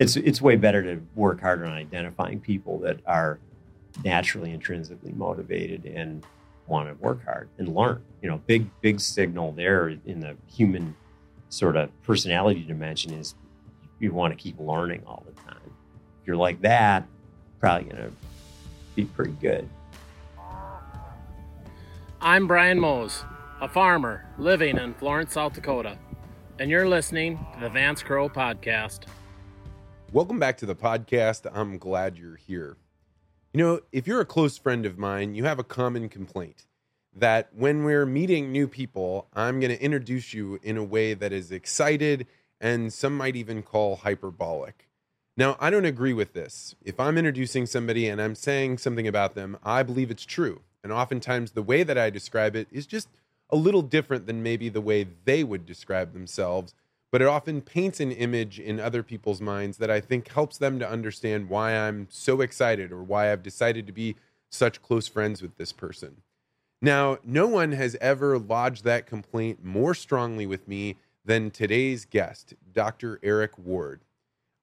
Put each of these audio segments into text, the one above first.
it's it's way better to work harder on identifying people that are naturally intrinsically motivated and want to work hard and learn. You know, big big signal there in the human sort of personality dimension is you want to keep learning all the time. If you're like that, probably going to be pretty good. I'm Brian Mose, a farmer living in Florence, South Dakota, and you're listening to the Vance Crowe Podcast. Welcome back to the podcast. I'm glad you're here. You know, if you're a close friend of mine, you have a common complaint that when we're meeting new people, I'm going to introduce you in a way that is excited and some might even call hyperbolic. Now, I don't agree with this. If I'm introducing somebody and I'm saying something about them, I believe it's true. And oftentimes, the way that I describe it is just a little different than maybe the way they would describe themselves, but it often paints an image in other people's minds that I think helps them to understand why I'm so excited or why I've decided to be such close friends with this person. Now, no one has ever lodged that complaint more strongly with me than today's guest, Dr. Eric Ward.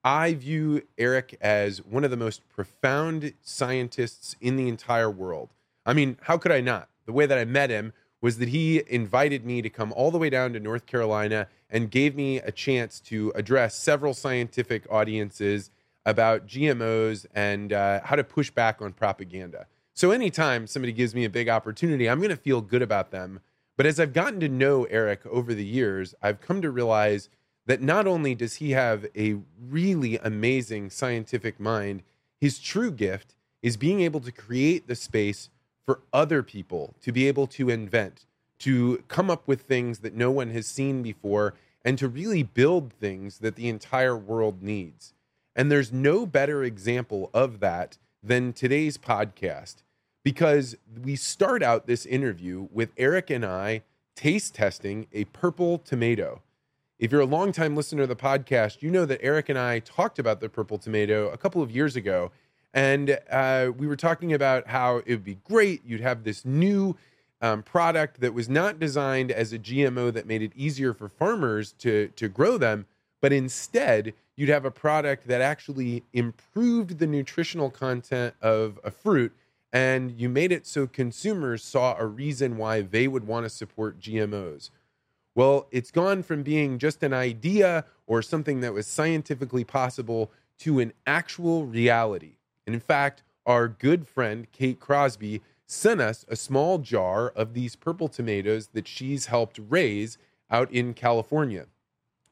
I view Eric as one of the most profound scientists in the entire world. I mean, how could I not? The way that I met him was that he invited me to come all the way down to North Carolina and gave me a chance to address several scientific audiences about GMOs and uh, how to push back on propaganda. So, anytime somebody gives me a big opportunity, I'm going to feel good about them. But as I've gotten to know Eric over the years, I've come to realize that not only does he have a really amazing scientific mind, his true gift is being able to create the space for other people to be able to invent, to come up with things that no one has seen before, and to really build things that the entire world needs. And there's no better example of that than today's podcast because we start out this interview with Eric and I taste testing a purple tomato. If you're a longtime listener of the podcast, you know that Eric and I talked about the purple tomato a couple of years ago and uh, we were talking about how it would be great. You'd have this new um, product that was not designed as a GMO that made it easier for farmers to, to grow them, but instead, you'd have a product that actually improved the nutritional content of a fruit. And you made it so consumers saw a reason why they would want to support GMOs. Well, it's gone from being just an idea or something that was scientifically possible to an actual reality. And in fact, our good friend Kate Crosby sent us a small jar of these purple tomatoes that she's helped raise out in California.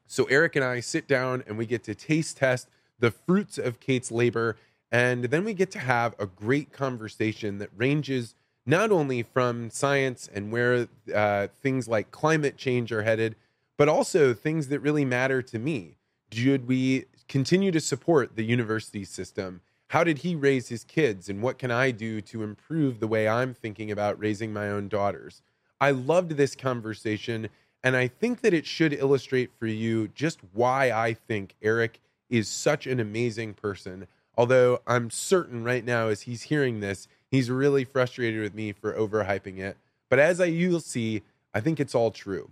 So Eric and I sit down and we get to taste test the fruits of Kate's labor. And then we get to have a great conversation that ranges not only from science and where uh, things like climate change are headed, but also things that really matter to me. Should we continue to support the university system? How did he raise his kids and what can I do to improve the way I'm thinking about raising my own daughters? I loved this conversation and I think that it should illustrate for you just why I think Eric is such an amazing person. Although I'm certain right now, as he's hearing this, he's really frustrated with me for overhyping it. But as I you'll see, I think it's all true.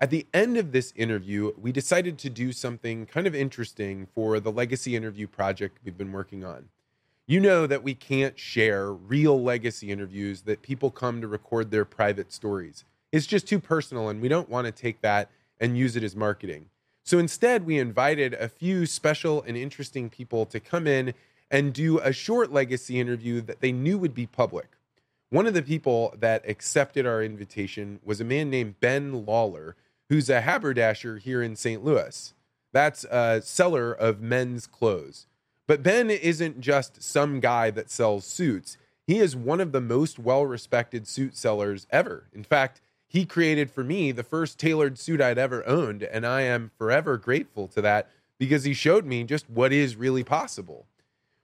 At the end of this interview, we decided to do something kind of interesting for the legacy interview project we've been working on. You know that we can't share real legacy interviews that people come to record their private stories. It's just too personal, and we don't want to take that and use it as marketing. So instead, we invited a few special and interesting people to come in and do a short legacy interview that they knew would be public. One of the people that accepted our invitation was a man named Ben Lawler, who's a haberdasher here in St. Louis. That's a seller of men's clothes. But Ben isn't just some guy that sells suits. He is one of the most well respected suit sellers ever. In fact, he created for me the first tailored suit I'd ever owned, and I am forever grateful to that because he showed me just what is really possible.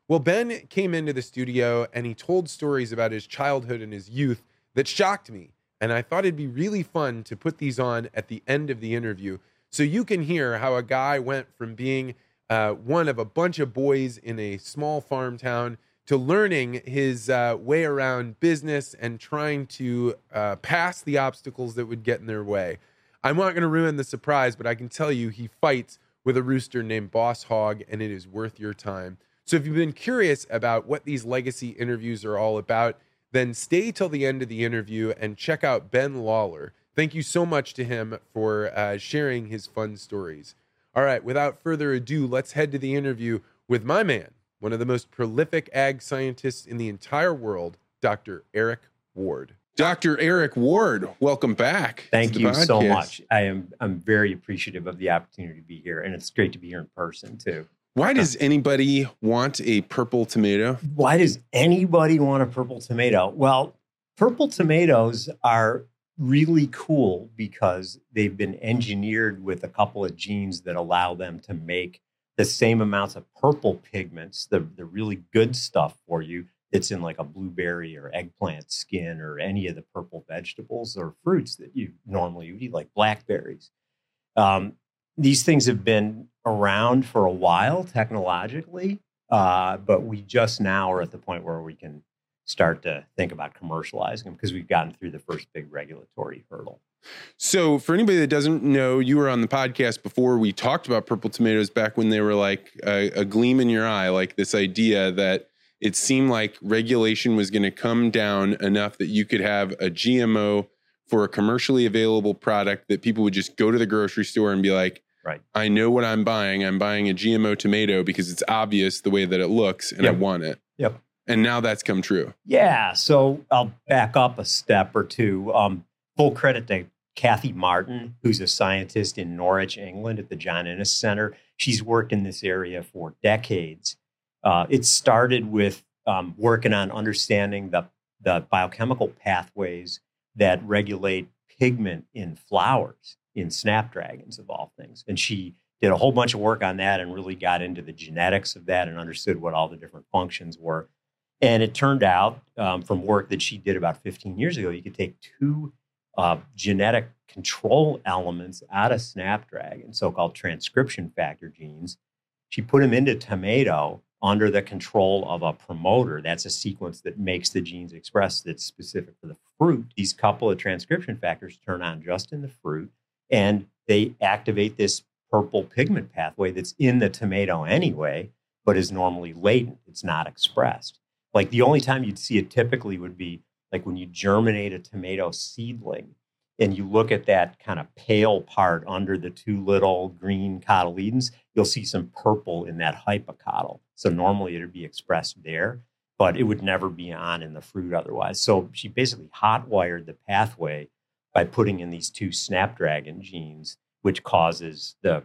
Well, Ben came into the studio and he told stories about his childhood and his youth that shocked me and I thought it'd be really fun to put these on at the end of the interview so you can hear how a guy went from being uh, one of a bunch of boys in a small farm town to learning his uh, way around business and trying to uh, pass the obstacles that would get in their way. I'm not going to ruin the surprise, but I can tell you he fights with a rooster named Boss Hog, and it is worth your time. So if you've been curious about what these legacy interviews are all about, then stay till the end of the interview and check out Ben Lawler. Thank you so much to him for uh, sharing his fun stories. All right, without further ado, let's head to the interview with my man, one of the most prolific ag scientists in the entire world, Dr. Eric Ward. Dr. Eric Ward, welcome back. Thank you so much. I am I'm very appreciative of the opportunity to be here, and it's great to be here in person too. Why does anybody want a purple tomato? Why does anybody want a purple tomato? Well, purple tomatoes are really cool because they've been engineered with a couple of genes that allow them to make the same amounts of purple pigments, the, the really good stuff for you that's in like a blueberry or eggplant skin or any of the purple vegetables or fruits that you normally would eat, like blackberries. Um, these things have been around for a while technologically, uh, but we just now are at the point where we can start to think about commercializing them because we've gotten through the first big regulatory hurdle. So, for anybody that doesn't know, you were on the podcast before we talked about purple tomatoes back when they were like a, a gleam in your eye, like this idea that it seemed like regulation was going to come down enough that you could have a GMO for a commercially available product that people would just go to the grocery store and be like, Right. I know what I'm buying. I'm buying a GMO tomato because it's obvious the way that it looks and yep. I want it. Yep. And now that's come true. Yeah. So I'll back up a step or two. Um, full credit to Cathie Martin, who's a scientist in Norwich, England at the John Innes Center. She's worked in this area for decades. Uh, it started with um, working on understanding the, the biochemical pathways that regulate pigment in flowers in snapdragons of all things. And she did a whole bunch of work on that and really got into the genetics of that and understood what all the different functions were. And it turned out um, from work that she did about 15 years ago, you could take two uh, genetic control elements out of snapdragon, so called transcription factor genes. She put them into tomato under the control of a promoter. That's a sequence that makes the genes express that's specific for the fruit. These couple of transcription factors turn on just in the fruit and they activate this purple pigment pathway that's in the tomato anyway, but is normally latent. It's not expressed. Like the only time you'd see it typically would be like when you germinate a tomato seedling and you look at that kind of pale part under the two little green cotyledons, you'll see some purple in that hypocotyl. So normally it would be expressed there, but it would never be on in the fruit otherwise. So she basically hot wired the pathway by putting in these two snapdragon genes, which causes the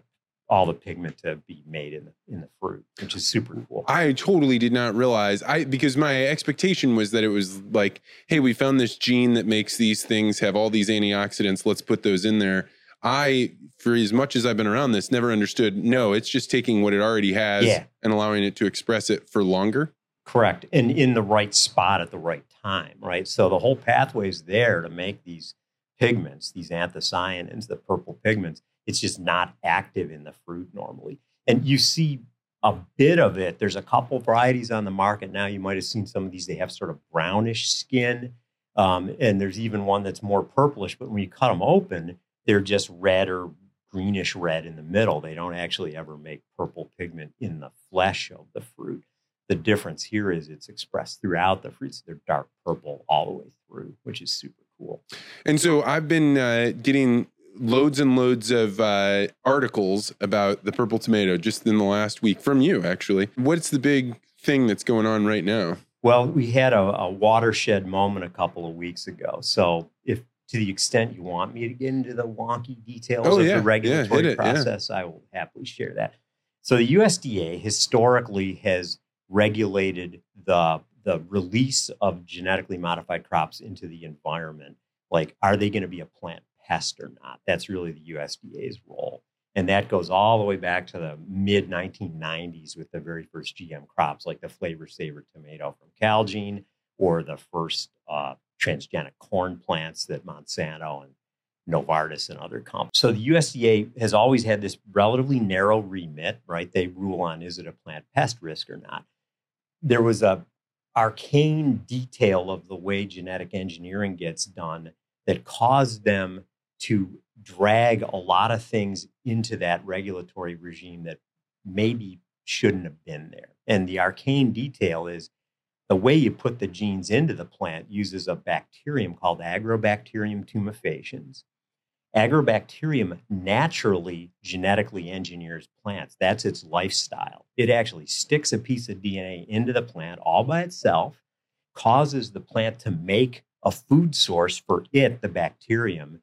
all the pigment to be made in the in the fruit, which is super cool. I totally did not realize I because my expectation was that it was like, hey, we found this gene that makes these things have all these antioxidants. Let's put those in there. I, for as much as I've been around this, never understood. No, it's just taking what it already has yeah. and allowing it to express it for longer. Correct, and in the right spot at the right time. Right, so the whole pathway is there to make these pigments, these anthocyanins, the purple pigments, it's just not active in the fruit normally. And you see a bit of it. There's a couple varieties on the market now. You might have seen some of these. They have sort of brownish skin. Um, and there's even one that's more purplish, but when you cut them open, they're just red or greenish red in the middle. They don't actually ever make purple pigment in the flesh of the fruit. The difference here is it's expressed throughout the fruits. They're dark purple all the way through, which is super cool. And so I've been uh, getting loads and loads of uh, articles about the purple tomato just in the last week from you, actually. What's the big thing that's going on right now? Well, we had a, a watershed moment a couple of weeks ago. So, if to the extent you want me to get into the wonky details oh, of yeah, the regulatory yeah, it, process, yeah. I will happily share that. So, the USDA historically has regulated the the release of genetically modified crops into the environment. Like, are they going to be a plant pest or not? That's really the USDA's role. And that goes all the way back to the mid 1990s with the very first GM crops, like the Flavr Savr tomato from Calgene or the first uh, transgenic corn plants that Monsanto and Novartis and other companies. So the USDA has always had this relatively narrow remit, right? They rule on is it a plant pest risk or not. There was a arcane detail of the way genetic engineering gets done that caused them to drag a lot of things into that regulatory regime that maybe shouldn't have been there. And the arcane detail is the way you put the genes into the plant uses a bacterium called Agrobacterium tumefaciens. Agrobacterium naturally genetically engineers plants. That's its lifestyle. It actually sticks a piece of DNA into the plant all by itself, causes the plant to make a food source for it, the bacterium,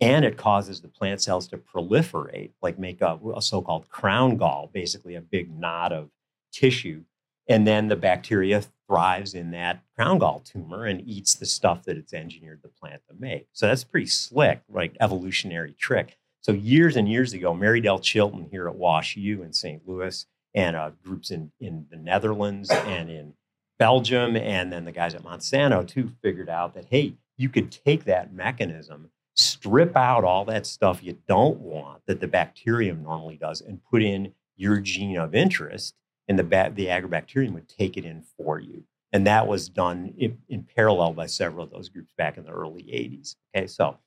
and it causes the plant cells to proliferate, like make a, a so called crown gall, basically a big knot of tissue. And then the bacteria thrives in that crown gall tumor and eats the stuff that it's engineered the plant to make. So that's pretty slick, like evolutionary trick. So years and years ago, Mary-Dell Chilton here at Wash U in St. Louis and uh, groups in, in the Netherlands and in Belgium, and then the guys at Monsanto too figured out that, hey, you could take that mechanism strip out all that stuff you don't want that the bacterium normally does and put in your gene of interest and the, mm. ba- the agrobacterium would take it in for you and that was done in, in, parallel by several of those groups back in the early 80s okay so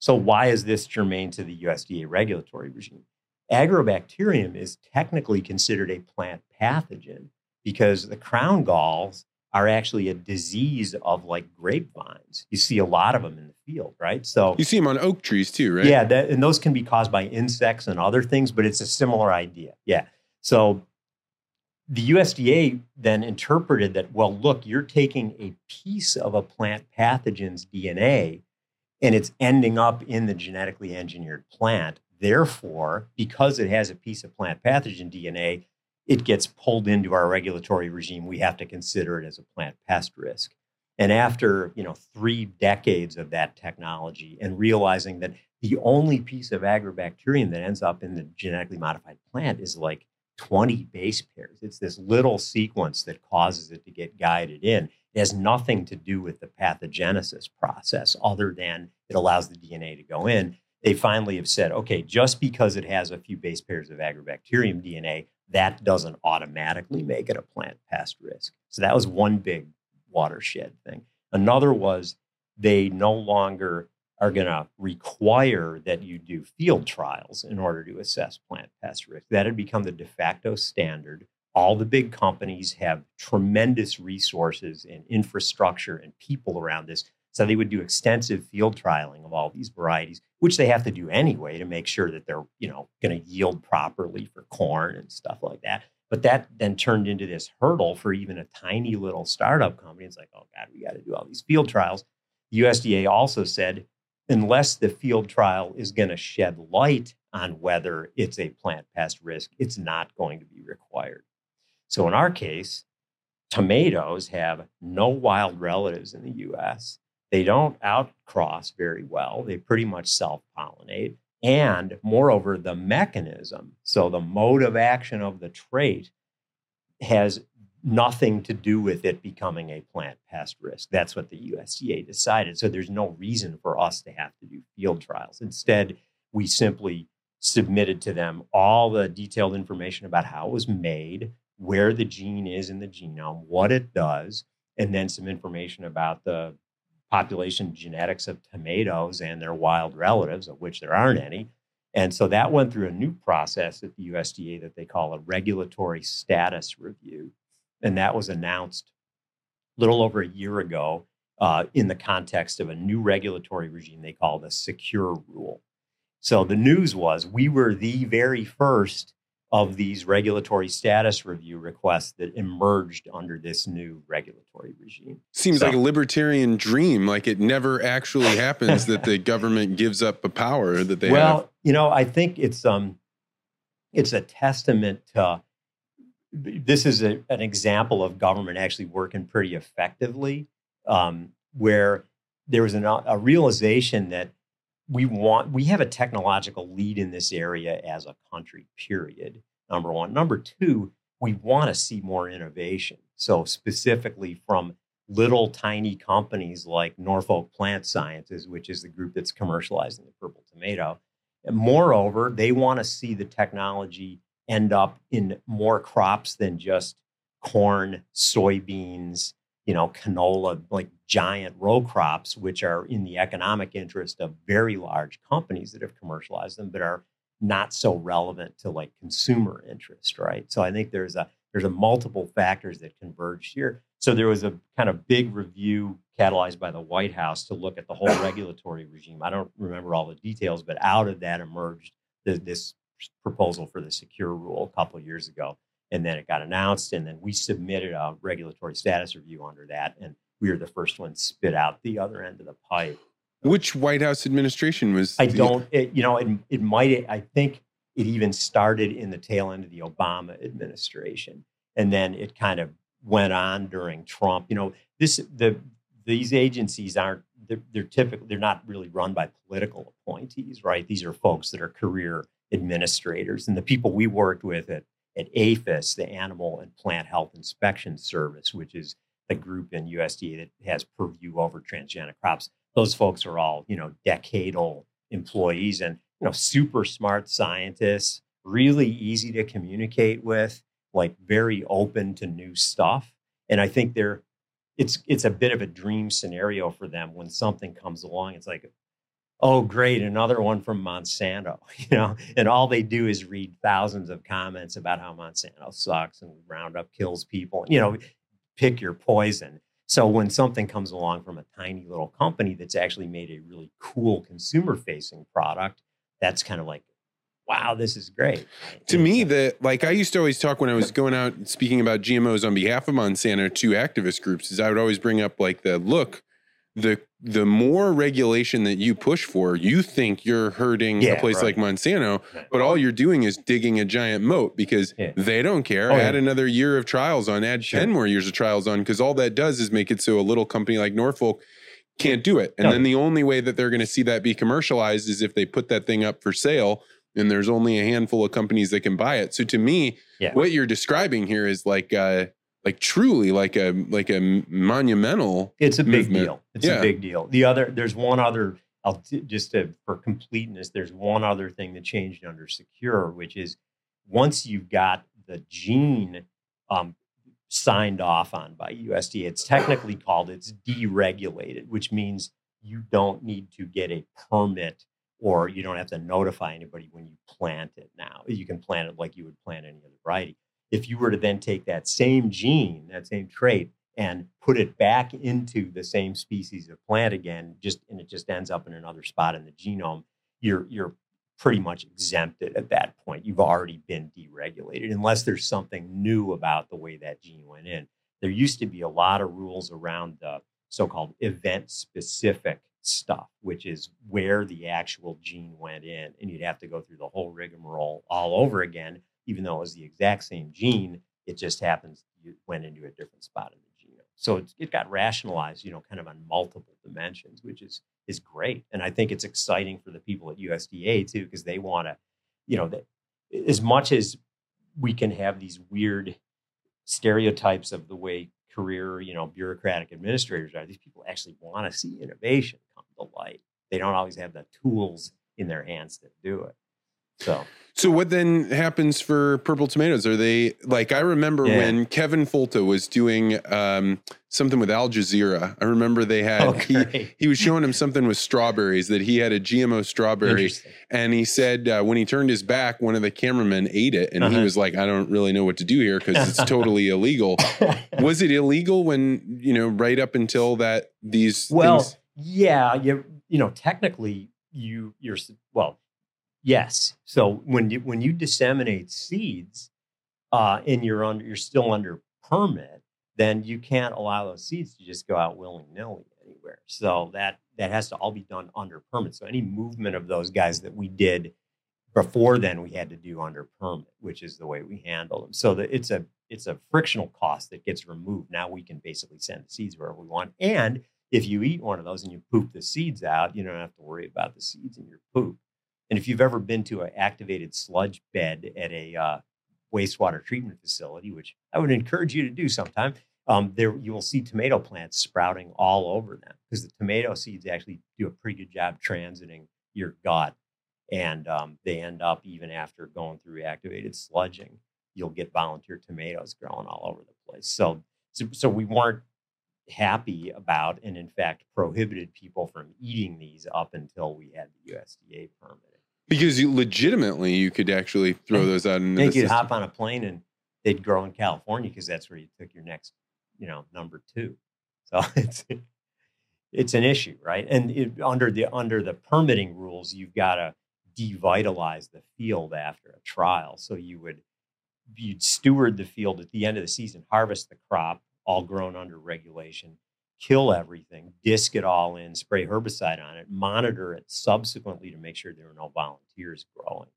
so why is this germane to the usda regulatory regime agrobacterium is technically considered a plant pathogen because the crown galls are actually a disease of like grapevines. You see a lot of them in the field, right? So you see them on oak trees too, right? Yeah, that, and those can be caused by insects and other things, but it's a similar idea. Yeah. So the USDA then interpreted that, well, look, you're taking a piece of a plant pathogen's DNA and it's ending up in the genetically engineered plant. Therefore, because it has a piece of plant pathogen DNA, it gets pulled into our regulatory regime, we have to consider it as a plant pest risk. And after you know three decades of that technology, and realizing that the only piece of agrobacterium that ends up in the genetically modified plant is like 20 base pairs. It's this little sequence that causes it to get guided in. It has nothing to do with the pathogenesis process, other than it allows the DNA to go in. They finally have said, okay, just because it has a few base pairs of agrobacterium DNA, that doesn't automatically make it a plant pest risk. So that was one big watershed thing. Another was they no longer are going to require that you do field trials in order to assess plant pest risk. That had become the de facto standard. All the big companies have tremendous resources and infrastructure and people around this. So they would do extensive field trialing of all these varieties, which they have to do anyway to make sure that they're, you know, going to yield properly for corn and stuff like that. But that then turned into this hurdle for even a tiny little startup company. It's like, oh God, we got to do all these field trials. The USDA also said, unless the field trial is going to shed light on whether it's a plant pest risk, it's not going to be required. So in our case, tomatoes have no wild relatives in the US. They don't outcross very well. They pretty much self pollinate. And moreover, the mechanism, so the mode of action of the trait, has nothing to do with it becoming a plant pest risk. That's what the USDA decided. So there's no reason for us to have to do field trials. Instead, we simply submitted to them all the detailed information about how it was made, where the gene is in the genome, what it does, and then some information about the population genetics of tomatoes and their wild relatives, of which there aren't any. And so that went through a new process at the USDA that they call a regulatory status review. And that was announced a little over a year ago uh, in the context of a new regulatory regime they call the Secure Rule. So the news was we were the very first of these regulatory status review requests that emerged under this new regulatory regime. Seems so, like a libertarian dream. Like it never actually happens that the government gives up a power that they well, have. you know, I think it's um, it's a testament to. This is a, an example of government actually working pretty effectively, um, where there was an, a realization that we want we have a technological lead in this area as a country period number one. Number two we want to see more innovation. So specifically from little tiny companies like norfolk plant sciences which is the group that's commercializing the purple tomato. And moreover they want to see the technology end up in more crops than just corn soybeans you know, canola, like giant row crops, which are in the economic interest of very large companies that have commercialized them, but are not so relevant to like consumer interest, right? So I think there's a there's a multiple factors that converge here. So there was a kind of big review catalyzed by the White House to look at the whole regulatory regime. I don't remember all the details, but out of that emerged the, this proposal for the secure rule a couple of years ago and then it got announced and then we submitted a regulatory status review under that and we were the first one spit out the other end of the pipe. Which white house administration was i don't it, you know it, it might i think it even started in the tail end of the obama administration and then it kind of went on during trump. You know this the these agencies aren't they're, they're typically they're not really run by political appointees right? These are folks that are career administrators and the people we worked with at at APHIS, the Animal and Plant Health Inspection Service, which is a group in USDA that has purview over transgenic crops. Those folks are all, you know, decadal employees and, you know, super smart scientists, really easy to communicate with, like very open to new stuff. And I think they're, it's it's a bit of a dream scenario for them when something comes along. It's like, oh great another one from monsanto you know and all they do is read thousands of comments about how monsanto sucks and roundup kills people you know pick your poison. So when something comes along from a tiny little company that's actually made a really cool consumer facing product that's kind of like wow this is great. To me the like i used to always talk when i was going out speaking about gmos on behalf of monsanto to activist groups is i would always bring up like the look the the more regulation that you push for, you think you're hurting yeah, a place right. like Monsanto, but all you're doing is digging a giant moat because yeah. they don't care. Oh, add yeah. another year of trials on, add sure. 10 more years of trials on, because all that does is make it so a little company like Norfolk can't do it. And no. then the only way that they're going to see that be commercialized is if they put that thing up for sale and there's only a handful of companies that can buy it. So to me, what you're describing here is like, uh, like truly like a like a monumental it's a big movement. deal it's yeah. a big deal the other there's one other i'll t- just to, for completeness there's one other thing that changed under secure which is once you've got the gene um, signed off on by usda it's technically called it's deregulated which means you don't need to get a permit or you don't have to notify anybody when you plant it now you can plant it like you would plant any other variety if you were to then take that same gene, that same trait, and put it back into the same species of plant again, just and it just ends up in another spot in the genome, you're you're pretty much exempted at that point. You've already been deregulated, unless there's something new about the way that gene went in. There used to be a lot of rules around the so-called event-specific stuff, which is where the actual gene went in, and you'd have to go through the whole rigmarole all over again even though it was the exact same gene, it just happens you went into a different spot in the genome. So it, it got rationalized, you know, kind of on multiple dimensions, which is is great. And I think it's exciting for the people at USDA too, because they want to, you know, that as much as we can have these weird stereotypes of the way career, you know, bureaucratic administrators are, these people actually want to see innovation come to light. They don't always have the tools in their hands to do it. So so what then happens for purple tomatoes? Are they like I remember yeah. when Kevin Folta was doing um, something with Al Jazeera. I remember they had okay. he, he was showing him something with strawberries that he had a GMO strawberry, and he said uh, when he turned his back, one of the cameramen ate it, and uh-huh. he was like, "I don't really know what to do here because it's totally illegal." was it illegal when you know right up until that these? Well, things- yeah, you you know technically you you're well Yes. So when you when you disseminate seeds, uh, and you're under you're still under permit, then you can't allow those seeds to just go out willy nilly anywhere. So that that has to all be done under permit. So any movement of those guys that we did before then, we had to do under permit, which is the way we handle them. So that it's a it's a frictional cost that gets removed. Now we can basically send the seeds wherever we want. And if you eat one of those and you poop the seeds out, you don't have to worry about the seeds in your poop. And if you've ever been to an activated sludge bed at a uh, wastewater treatment facility, which I would encourage you to do sometime, um, there you will see tomato plants sprouting all over them because the tomato seeds actually do a pretty good job transiting your gut, and um, they end up even after going through activated sludging, you'll get volunteer tomatoes growing all over the place. So, so, so we weren't happy about and in fact prohibited people from eating these up until we had the USDA permit. Because you legitimately you could actually throw And those out into They the could system. hop on a plane and they'd grow in California because that's where you took your next, you know, number two. So it's it's an issue, right? And it, under the under the permitting rules, you've got to devitalize the field after a trial. So you would you'd steward the field at the end of the season, harvest the crop, all grown under regulation, kill everything, disc it all in, spray herbicide on it, monitor it subsequently to make sure there are no volunteers growing.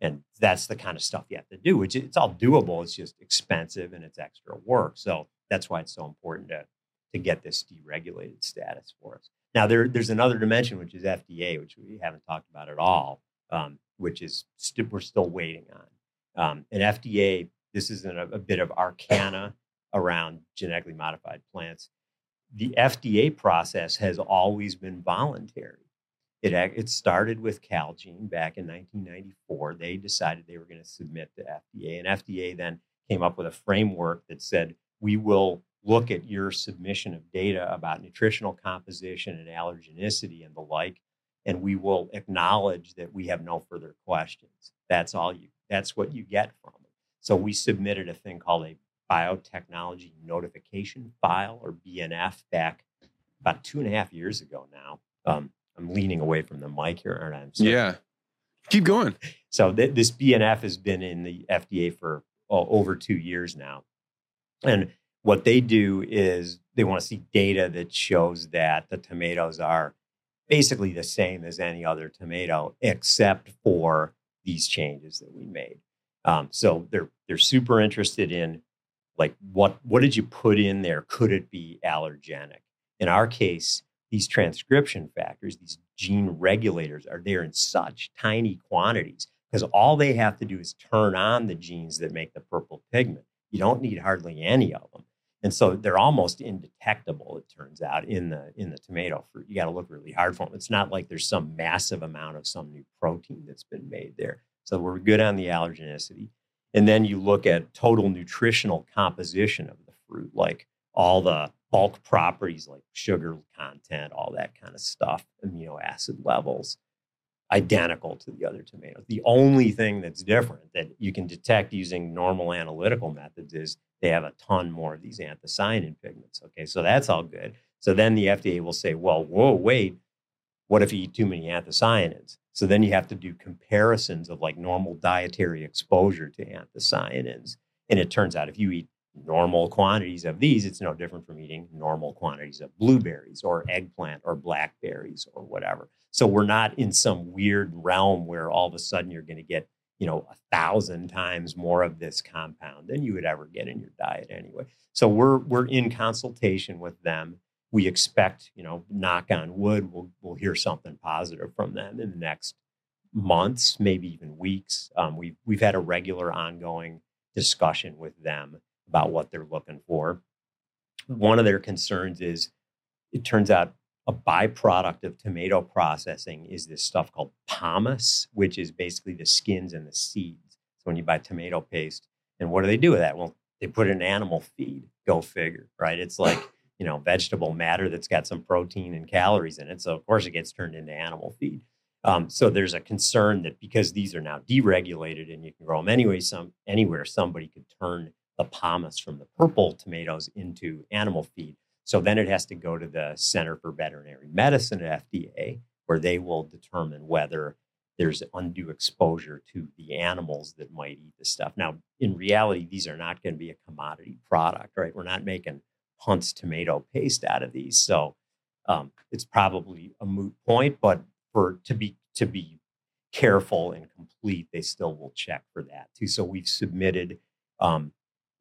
And that's the kind of stuff you have to do, which it's all doable. It's just expensive and it's extra work. So that's why it's so important to, to get this deregulated status for us. Now, there, there's another dimension, which is FDA, which we haven't talked about at all, um, which is st- we're still waiting on. Um, and FDA, this is an, a bit of arcana around genetically modified plants. The FDA process has always been voluntary. It, it started with Calgene back in 1994. They decided they were going to submit to FDA, and FDA then came up with a framework that said we will look at your submission of data about nutritional composition and allergenicity and the like, and we will acknowledge that we have no further questions. That's all you. That's what you get from it. So we submitted a thing called a biotechnology notification file or BNF back about two and a half years ago now. Um, I'm leaning away from the mic here, aren't I? I'm sorry. Yeah. Keep going. So th- this BNF has been in the FDA for oh, over two years now, and what they do is they want to see data that shows that the tomatoes are basically the same as any other tomato, except for these changes that we made. Um, so they're they're super interested in like what what did you put in there? Could it be allergenic? In our case, these transcription factors, these gene regulators, are there in such tiny quantities because all they have to do is turn on the genes that make the purple pigment. You don't need hardly any of them. And so they're almost indetectable, it turns out, in the in the tomato fruit. You got to look really hard for them. It's not like there's some massive amount of some new protein that's been made there. So we're good on the allergenicity. And then you look at total nutritional composition of the fruit, like all the bulk properties like sugar content, all that kind of stuff, amino acid levels, identical to the other tomatoes. The only thing that's different that you can detect using normal analytical methods is they have a ton more of these anthocyanin pigments. Okay, so that's all good. So then the FDA will say, well, whoa, wait, what if you eat too many anthocyanins? So then you have to do comparisons of like normal dietary exposure to anthocyanins. And it turns out if you eat normal quantities of these, it's no different from eating normal quantities of blueberries or eggplant or blackberries or whatever. So we're not in some weird realm where all of a sudden you're going to get, you know, a thousand times more of this compound than you would ever get in your diet anyway. So we're we're in consultation with them. We expect, you know, knock on wood, we'll we'll hear something positive from them in the next months, maybe even weeks. Um, we've we've had a regular ongoing discussion with them about what they're looking for. One of their concerns is it turns out a byproduct of tomato processing is this stuff called pomace, which is basically the skins and the seeds. So when you buy tomato paste, and what do they do with that? Well, they put it in animal feed. Go figure, right? It's like you know vegetable matter that's got some protein and calories in it. So of course it gets turned into animal feed. Um, so there's a concern that because these are now deregulated and you can grow them anyway, some anywhere, somebody could turn the pomace from the purple tomatoes into animal feed. So then it has to go to the Center for Veterinary Medicine at FDA, where they will determine whether there's undue exposure to the animals that might eat the stuff. Now, in reality, these are not going to be a commodity product, right? We're not making Hunt's tomato paste out of these, so um, it's probably a moot point. But for to be to be careful and complete, they still will check for that too. So we've submitted um,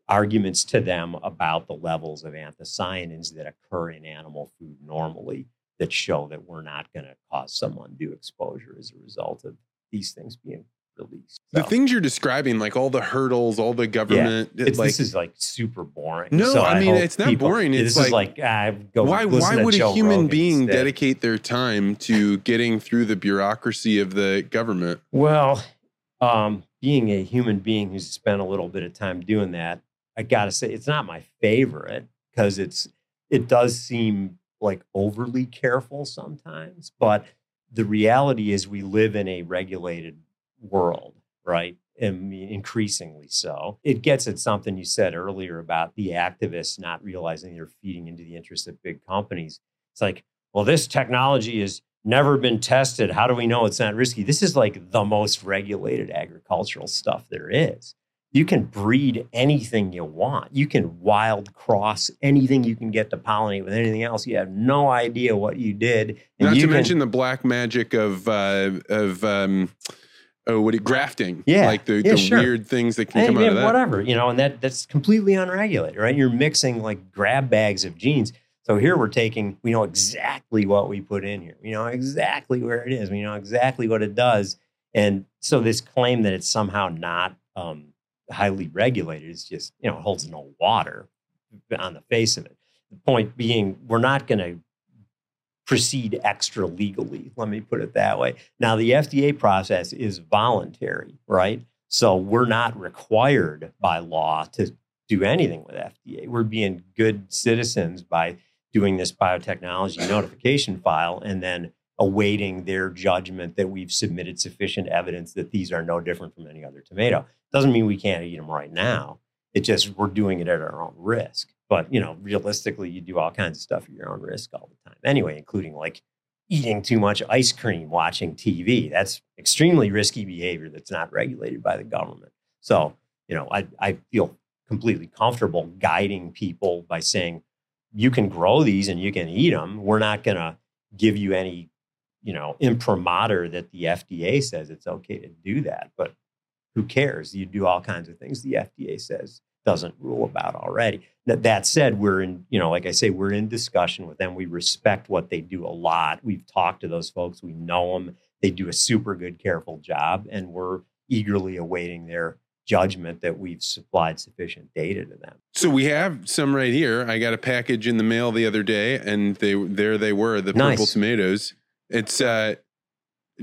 arguments to them about the levels of anthocyanins that occur in animal food normally that show that we're not going to cause some undue exposure as a result of these things being released. The things you're describing, like all the hurdles, all the government, it's, like this is like super boring. No, So I mean, hope it's not boring. this It's is like ah, go why why would a human Rogan being instead. dedicate their time to getting through the bureaucracy of the government? Well, um, being a human being who's spent a little bit of time doing that, I got to say it's not my favorite because it's it does seem like overly careful sometimes, but the reality is we live in a regulated world, right? And increasingly so. It gets at something you said earlier about the activists not realizing they're feeding into the interests of big companies. It's like, well, this technology has never been tested. How do we know it's not risky? This is like the most regulated agricultural stuff there is you can breed anything you want. You can wild cross anything you can get to pollinate with anything else. You have no idea what you did. And Not to can, mention the black magic of uh, of um, oh, what it grafting? Yeah, like the, yeah, the sure. weird things that can and, come out of that. Whatever you know, and that that's completely unregulated, right? You're mixing like grab bags of genes. So here we're taking, we know exactly what we put in here. We know exactly where it is. We know exactly what it does. And so this claim that it's somehow not um, highly regulated is just you know holds no water on the face of it. The point being, we're not going to proceed extra legally. Let me put it that way. Now, the FDA process is voluntary, right? So we're not required by law to do anything with FDA. We're being good citizens by doing this biotechnology notification file and then awaiting their judgment that we've submitted sufficient evidence that these are no different from any other tomato. Doesn't mean we can't eat them right now. It just we're doing it at our own risk. But you know, realistically, you do all kinds of stuff at your own risk all the time. Anyway, including like eating too much ice cream, watching TV. That's extremely risky behavior that's not regulated by the government. So, you know, I, I feel completely comfortable guiding people by saying, you can grow these and you can eat them. We're not going to give you any, you know, imprimatur that the FDA says it's okay to do that. But who cares? You do all kinds of things the FDA says doesn't rule about already. That said, we're in, you know, like I say, we're in discussion with them. We respect what they do a lot. We've talked to those folks. We know them. They do a super good, careful job, and we're eagerly awaiting their judgment that we've supplied sufficient data to them. So we have some right here. I got a package in the mail the other day, and they there they were, the nice. purple tomatoes. It's uh,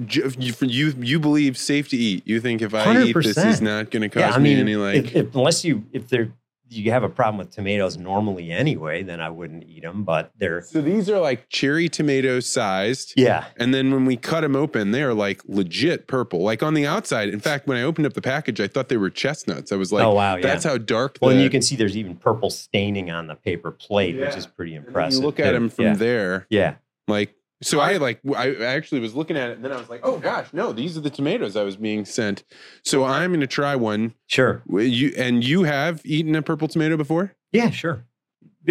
you, you you believe safe to eat. You think if I 100%. eat this is not going to cause yeah, I mean, me any like if, if, unless you if they're you have a problem with tomatoes normally anyway, then I wouldn't eat them. But they're so these are like cherry tomato sized. Yeah. And then when we cut them open, they're like legit purple. Like on the outside. In fact, when I opened up the package, I thought they were chestnuts. I was like, oh wow, yeah. that's how dark. Well, the, and you can see there's even purple staining on the paper plate, yeah. which is pretty impressive. you look at them from yeah. there. Yeah. Like so I like I actually was looking at it and then I was like, oh gosh, no, these are the tomatoes I was being sent. So I'm going to try one. Sure. You and you have eaten a purple tomato before? Yeah, sure.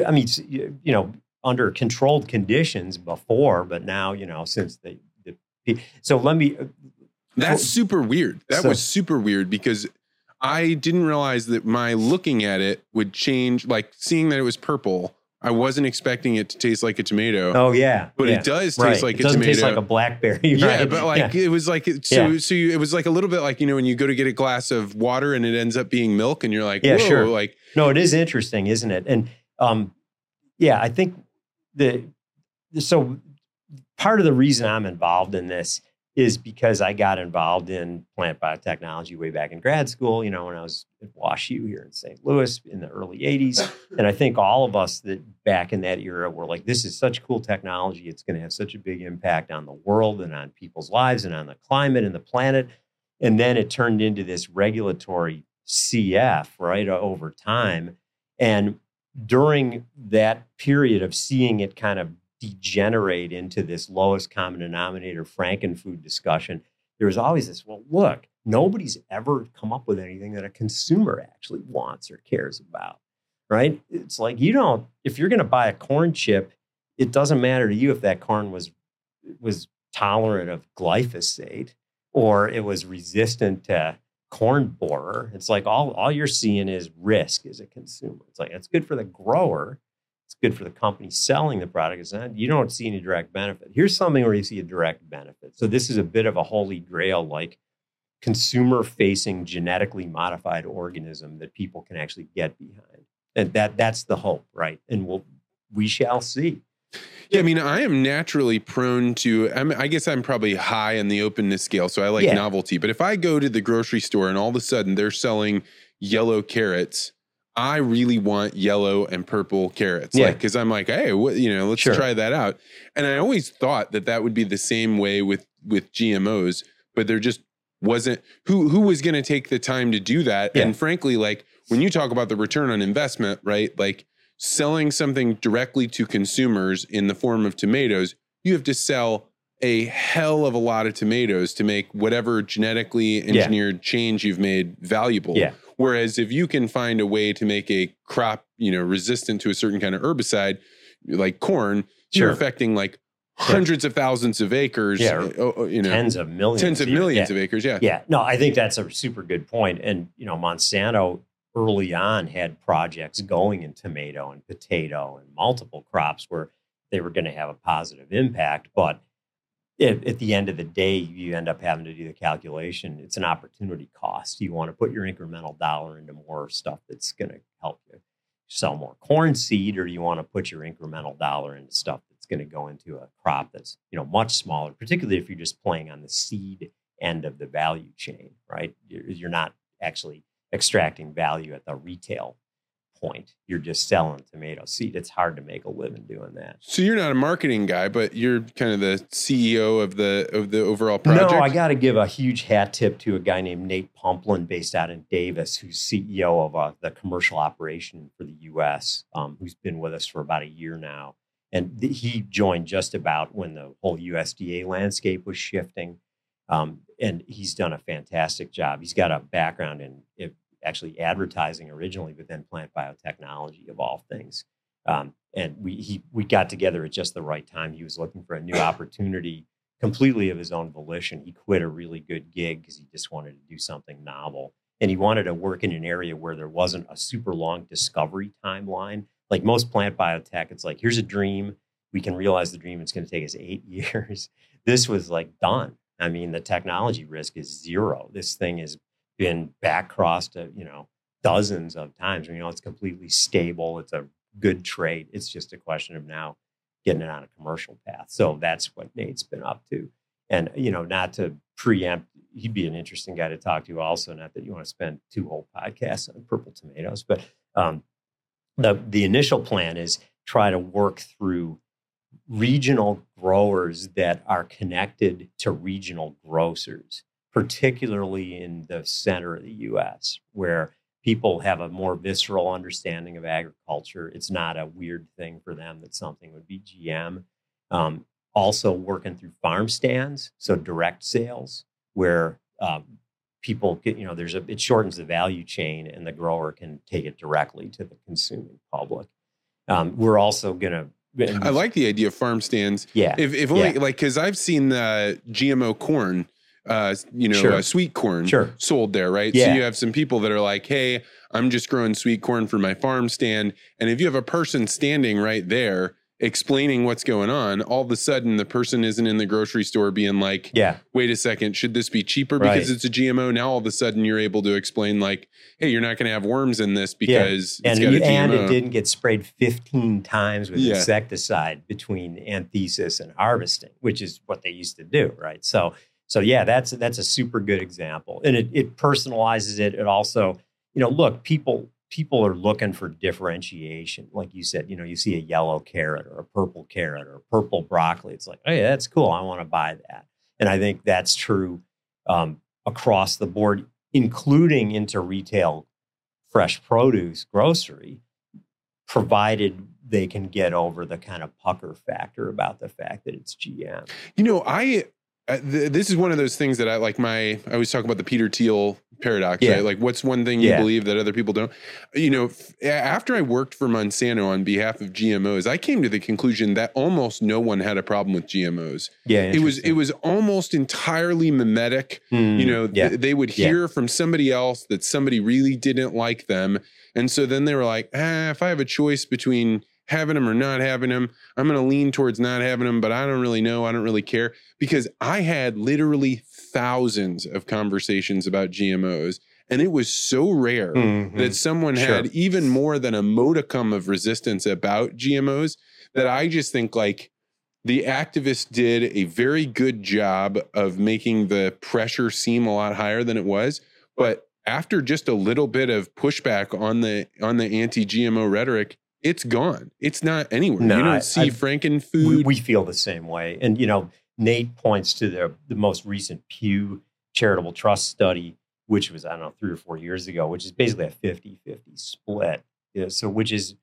I mean, you know, under controlled conditions before, but now you know since the, the so let me. Uh, That's super weird. That so, was super weird because I didn't realize that my looking at it would change. Like seeing that it was purple I wasn't expecting it to taste like a tomato. Oh yeah, but yeah. it does taste right. like it a doesn't tomato. Taste like a blackberry. Right? Yeah, but like yeah. it was like so. Yeah. So you, it was like a little bit like you know when you go to get a glass of water and it ends up being milk, and you're like, yeah, sure. Like no, it is interesting, isn't it? And um, yeah, I think the so part of the reason I'm involved in this is because I got involved in plant biotechnology way back in grad school, you know, when I was at WashU here in St. Louis in the early 80s. And I think all of us that back in that era were like, this is such cool technology. It's going to have such a big impact on the world and on people's lives and on the climate and the planet. And then it turned into this regulatory CF, right, over time. And during that period of seeing it kind of degenerate into this lowest common denominator frankenfood discussion, there was always this, well, look, nobody's ever come up with anything that a consumer actually wants or cares about. Right? It's like you don't, if you're going to buy a corn chip, it doesn't matter to you if that corn was was tolerant of glyphosate or it was resistant to corn borer. It's like all, all you're seeing is risk as a consumer. It's like it's good for the grower, it's good for the company selling the product. It's not, you don't see any direct benefit. Here's something where you see a direct benefit. So this is a bit of a holy grail, like consumer facing genetically modified organism that people can actually get behind. And that that's the hope, right? And we'll we shall see. Yeah, I mean, I am naturally prone to. I, mean, I guess I'm probably high on the openness scale, so I like yeah. novelty. But if I go to the grocery store and all of a sudden they're selling yellow carrots, I really want yellow and purple carrots. Yeah. Like, because I'm like, hey, what, you know, let's Sure. try that out. And I always thought that that would be the same way with with GMOs, but there just wasn't who who was going to take the time to do that. Yeah. And frankly, like when you talk about the return on investment, right? Like selling something directly to consumers in the form of tomatoes, you have to sell a hell of a lot of tomatoes to make whatever genetically engineered change you've made valuable. Yeah. Whereas if you can find a way to make a crop, you know, resistant to a certain kind of herbicide, like corn, you're affecting like Sure. hundreds of thousands of acres. Yeah, uh, oh, you know, tens of millions, tens of millions Yeah. of acres. Yeah. Yeah, no, I think that's a super good point. And you know, Monsanto early on had projects going in tomato and potato and multiple crops where they were going to have a positive impact. But at, at the end of the day, you end up having to do the calculation. It's an opportunity cost. You want to put your incremental dollar into more stuff that's going to help you sell more corn seed, or you want to put your incremental dollar into stuff that's going to go into a crop that's you know much smaller, particularly if you're just playing on the seed end of the value chain, right? You're, you're not actually extracting value at the retail point. You're just selling tomato seed. It's hard to make a living doing that. So you're not a marketing guy, but you're kind of the CEO of the of the overall project. No, I got to give a huge hat tip to a guy named Nate Pumplin, based out in Davis, who's CEO of uh, the commercial operation for the U.S., um, who's been with us for about a year now. And th- he joined just about when the whole USDA landscape was shifting. Um, and he's done a fantastic job. He's got a background in it, actually advertising originally, but then plant biotechnology of all things. Um, and we he we got together at just the right time. He was looking for a new opportunity completely of his own volition. He quit a really good gig because he just wanted to do something novel. And he wanted to work in an area where there wasn't a super long discovery timeline. Like most plant biotech, it's like, here's a dream. We can realize the dream. It's going to take us eight years. This was like done. I mean, the technology risk is zero. This thing has been back crossed, uh, you know, dozens of times. You know, it's completely stable. It's a good trade. It's just a question of now getting it on a commercial path. So that's what Nate's been up to. And, you know, not to preempt, he'd be an interesting guy to talk to also. Not that you want to spend two whole podcasts on purple tomatoes, but um, the, the initial plan is try to work through regional growers that are connected to regional grocers, particularly in the center of the US, where people have a more visceral understanding of agriculture. It's not a weird thing for them that something would be GM. Um, also, working through farm stands, so direct sales, where um, people get, you know, there's a, it shortens the value chain and the grower can take it directly to the consuming public. Um, we're also going to, I like the idea of farm stands. yeah, If if only Yeah. like because I've seen the GMO corn, uh, you know, Sure. uh, sweet corn Sure. sold there, right? So you have some people that are like, hey, I'm just growing sweet corn for my farm stand, and if you have a person standing right there explaining what's going on, all of a sudden the person isn't in the grocery store being like, yeah, wait a second, should this be cheaper Right. because it's a GMO? Now all of a sudden you're able to explain like, hey, you're not going to have worms in this because and it's got you- a and it didn't get sprayed 15 times with Yeah. insecticide between anthesis and harvesting, which is what they used to do, right? So, so yeah, that's that's a super good example, and it it personalizes it. It also, you know, look, people people are looking for differentiation, like you said. You know, you see a yellow carrot or a purple carrot or purple broccoli. It's like, hey, that's cool. I want to buy that, and I think that's true um, across the board, including into retail fresh produce grocery, provided they can get over the kind of pucker factor about the fact that it's GM. You know, I th- this is one of those things that I like. My I always talk about the Peter Thiel paradox, Yeah. right? Like, what's one thing you Yeah. believe that other people don't? You know, f- after I worked for Monsanto on behalf of GMOs, I came to the conclusion that almost no one had a problem with GMOs. Yeah, It was it was almost entirely mimetic. Hmm, You know, th- they would Yeah. hear from somebody else that somebody really didn't like them, and so then they were like, ah, if I have a choice between having them or not having them, I'm going to lean towards not having them, but I don't really know. I don't really care because I had literally thousands of conversations about GMOs, and it was so rare Mhm. that someone Sure. had even more than a modicum of resistance about GMOs that I just think like the activists did a very good job of making the pressure seem a lot higher than it was. But after just a little bit of pushback on the on the anti-GMO rhetoric, it's gone. It's not anywhere. No, you don't I- see I- frankenfood. we, we feel the same way. And you know, Nate points to the the most recent Pew Charitable Trust study, which was I don't know three or four years ago, which is basically a 50-50 split. Yeah, so which is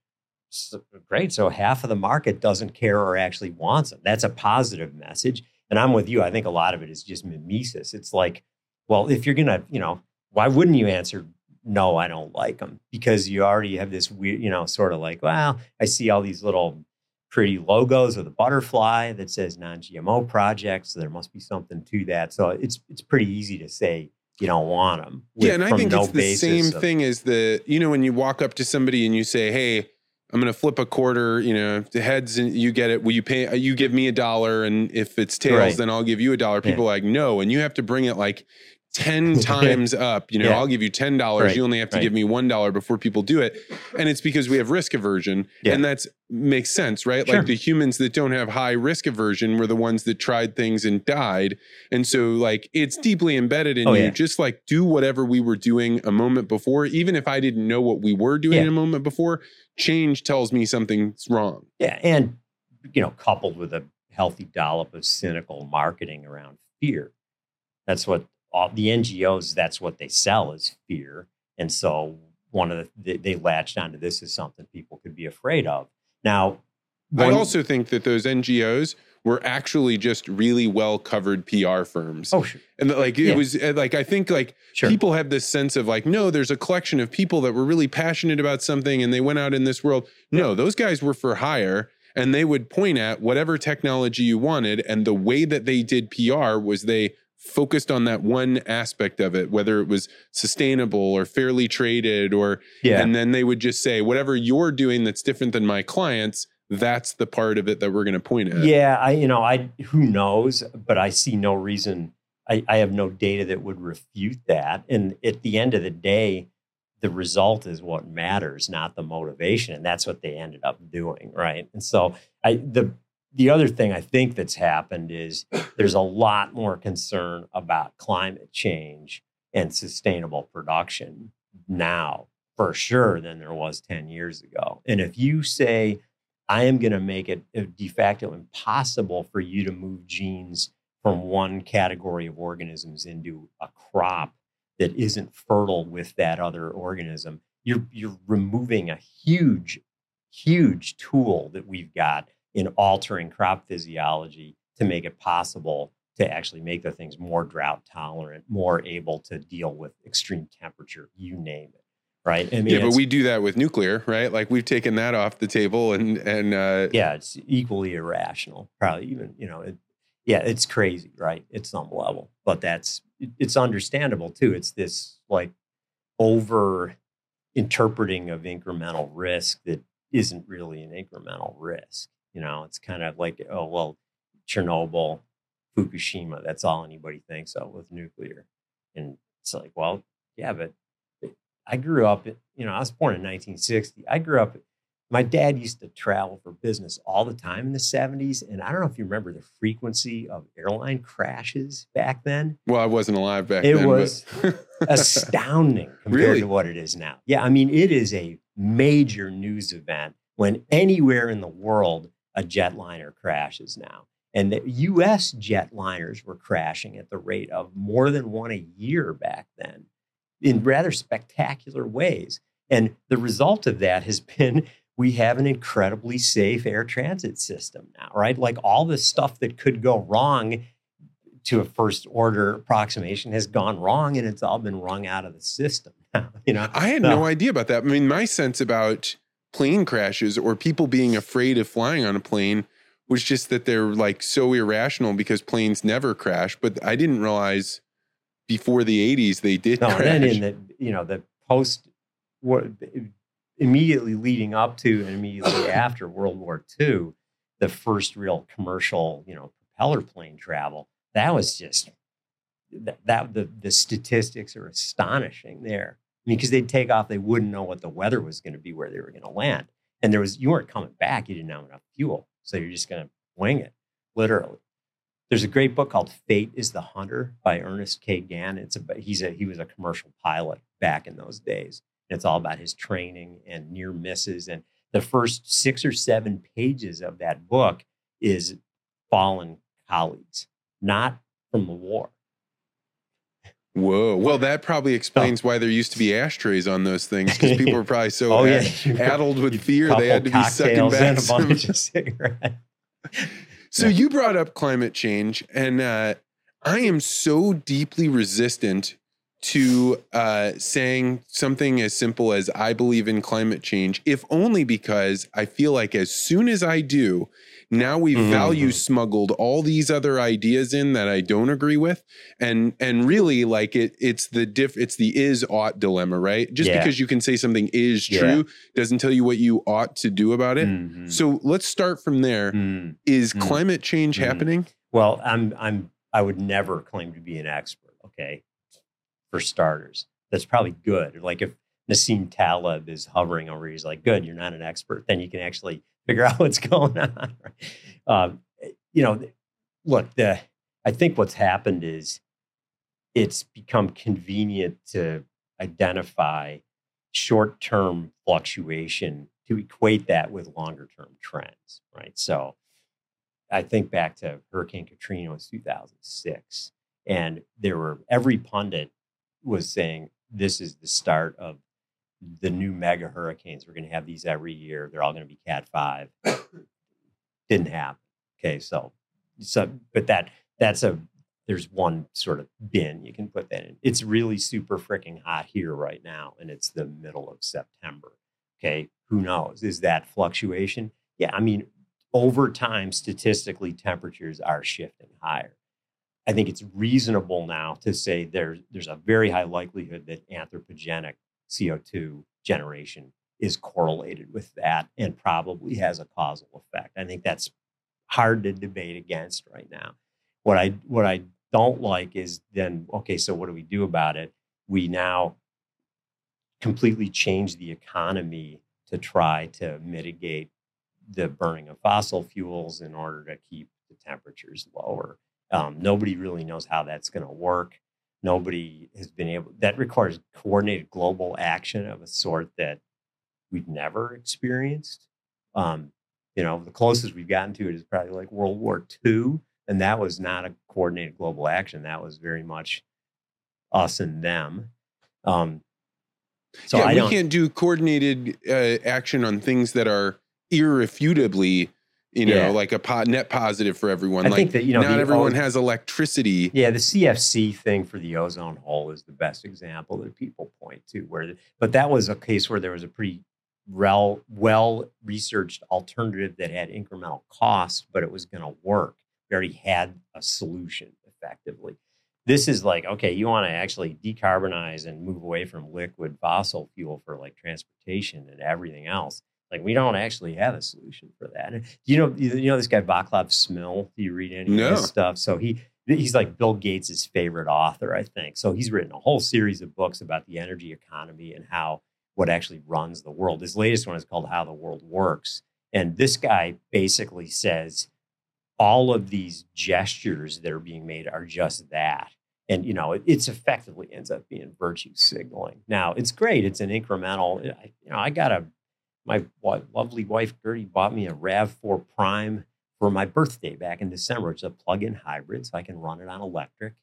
s- great. So half of the market doesn't care or actually wants them. That's a positive message. And I'm with you. I think a lot of it is just mimesis. It's like, well, if you're gonna, you know, why wouldn't you answer no, I don't like them? Because you already have this weird, you know, sort of like, well, I see all these little pretty logos with a butterfly that says non-GMO project, so there must be something to that. So it's it's pretty easy to say you don't want them. yeah, and I think it's the same thing as the you know when you walk up to somebody and you say, "Hey, I'm going to flip a quarter. You know, if the heads and you get it. Will you pay? You give me a dollar, and if it's tails, Right. then I'll give you a dollar." People are like no, and you have to bring it like ten times up. You know, Yeah. I'll give you ten dollars. Right, You only have to right. give me one dollar before people do it, and it's because we have risk aversion, Yeah. and that's makes sense, right? Sure. Like the humans that don't have high risk aversion were the ones that tried things and died, and so like it's deeply embedded in Oh, you. yeah. Just like do whatever we were doing a moment before, even if I didn't know what we were doing a moment before. Change tells me something's wrong. Yeah, and you know, coupled with a healthy dollop of cynical marketing around fear. That's what all the NGOs. That's what they sell is fear, and so one of the they, they latched onto this as something people could be afraid of. Now, I also think that those NGOs were actually just really well covered PR firms. oh sure, And like it Yeah. was uh, like I think like sure, people have this sense of like no there's a collection of people that were really passionate about something and they went out in this world. No, those guys were for hire and they would point at whatever technology you wanted and the way that they did PR was they focused on that one aspect of it whether it was sustainable or fairly traded or yeah, and then they would just say whatever you're doing that's different than my clients that's the part of it that we're going to point at Yeah, I you know I who knows, but I see no reason. I, I have no data that would refute that. And at the end of the day, the result is what matters, not the motivation, and that's what they ended up doing, right? And so I the the other thing I think that's happened is there's a lot more concern about climate change and sustainable production now for sure than there was 10 years ago. And if you say I am going to make it uh, de facto impossible for you to move genes from one category of organisms into a crop that isn't fertile with that other organism. You're you're removing a huge, huge tool that we've got in altering crop physiology to make it possible to actually make the things more drought tolerant, more able to deal with extreme temperature, you name it. Right. I mean, yeah but we do that with nuclear right like we've taken that off the table and and uh yeah, it's equally irrational. Probably even, you know, it, yeah, it's crazy, right? At some level, but that's it's understandable too. It's this like over interpreting of incremental risk that isn't really an incremental risk. You know, it's kind of like, oh well, Chernobyl, Fukushima. That's all anybody thinks of with nuclear, and it's like, well, yeah, but I grew up. You know, I was born in 1960. I grew up my dad used to travel for business all the time in the 70s and i don't know if you remember the frequency of airline crashes back then well i wasn't alive back It then It was astounding compared Really? to what it is now yeah i mean it is a major news event when anywhere in the world a jetliner crashes now and the us jetliners were crashing at the rate of more than one a year back then in rather spectacular ways and the result of that has been we have an incredibly safe air transit system now, right? Like all the stuff that could go wrong to a first order approximation has gone wrong and it's all been wrung out of the system now, you know? i had No. no idea about that i mean my sense about plane crashes or people being afraid of flying on a plane was just that they're like so irrational because planes never crash but i didn't realize before the 80s they did No, crash and then in the, you know, the post, what immediately leading up to and immediately after World War II, the first real commercial, you know, propeller plane travel, that was just that, that the the statistics are astonishing there. Because they'd take off, they wouldn't know what the weather was going to be where they were going to land, and there was you weren't coming back, you didn't have enough fuel, so you're just going to wing it, literally. There's a great book called "Fate Is the Hunter" by Ernest K. Gann. It's a he's a he was a commercial pilot back in those days. And it's all about his training and near misses. And the first six or seven pages of that book is fallen colleagues, not from the war. Whoa. Well, that probably explains why there used to be ashtrays on those things because people were probably so Oh, yeah. addled with fear they had to be sucking back some. bunch of cigarettes. So you brought up climate change, and uh, I am so deeply resistant to uh, saying something as simple as "I believe in climate change," if only because I feel like as soon as I do, now we've Mhm. value smuggled all these other ideas in that I don't agree with, and and really like it, it's the diff, it's the is ought dilemma, right? Just Yeah. because you can say something is Yeah. true doesn't tell you what you ought to do about it. Mhm. So let's start from there. Mm. Is Mm. climate change Mm. happening? Well, I'm I'm I would never claim to be an expert, okay? For starters. That's probably good. Like if Nassim Taleb is hovering over you, he's like, good, you're not an expert, then you can actually figure out what's going on. um, you know, look, the I think what's happened is it's become convenient to identify short-term fluctuation to equate that with longer-term trends, right? So I think back to Hurricane Katrina was 2006, and there were every pundit was saying this is the start of the new mega hurricanes. We're going to have these every year. They're all going to be Cat five. Didn't happen. Okay, so so but that that's a there's one sort of bin you can put that in. It's really super freaking hot here right now, and it's the middle of September. Okay, who knows? Is that fluctuation? Yeah, I mean, over time, statistically, temperatures are shifting higher. I think it's reasonable now to say there's there's a very high likelihood that anthropogenic CO2 generation is correlated with that and probably has a causal effect. I think that's hard to debate against right now. What I what I don't like is then okay, so what do we do about it? We now completely change the economy to try to mitigate the burning of fossil fuels in order to keep the temperatures lower. Um, nobody really knows how that's going to work. Nobody has been able. That requires coordinated global action of a sort that we've never experienced. Um, you know, the closest we've gotten to it is probably like World War II, and that was not a coordinated global action. That was very much us and them. Um, so yeah, we can't do coordinated uh, action on things that are irrefutably, you know, Yeah. like a po- net positive for everyone. I like think that you know not everyone has electricity. Yeah, the CFC thing for the ozone hole is the best example that people point to. Where, but that was a case where there was a pretty rel, well researched alternative that had incremental cost, but it was going to work. We already had a solution effectively. This is like okay, you want to actually decarbonize and move away from liquid fossil fuel for like transportation and everything else. Like we don't actually have a solution for that. And you know, you you know this guy Vaclav Smil. Do you read any No. of his stuff? So he he's like Bill Gates' favorite author, I think. So he's written a whole series of books about the energy economy and how what actually runs the world. His latest one is called How the World Works. And this guy basically says all of these gestures that are being made are just that. And you know, it, it's effectively ends up being virtue signaling. Now, it's great. It's an incremental. I- You know, I got a my lovely wife Gertie bought me a Rav4 Prime for my birthday back in December. It's a plug-in hybrid, so I can run it on electric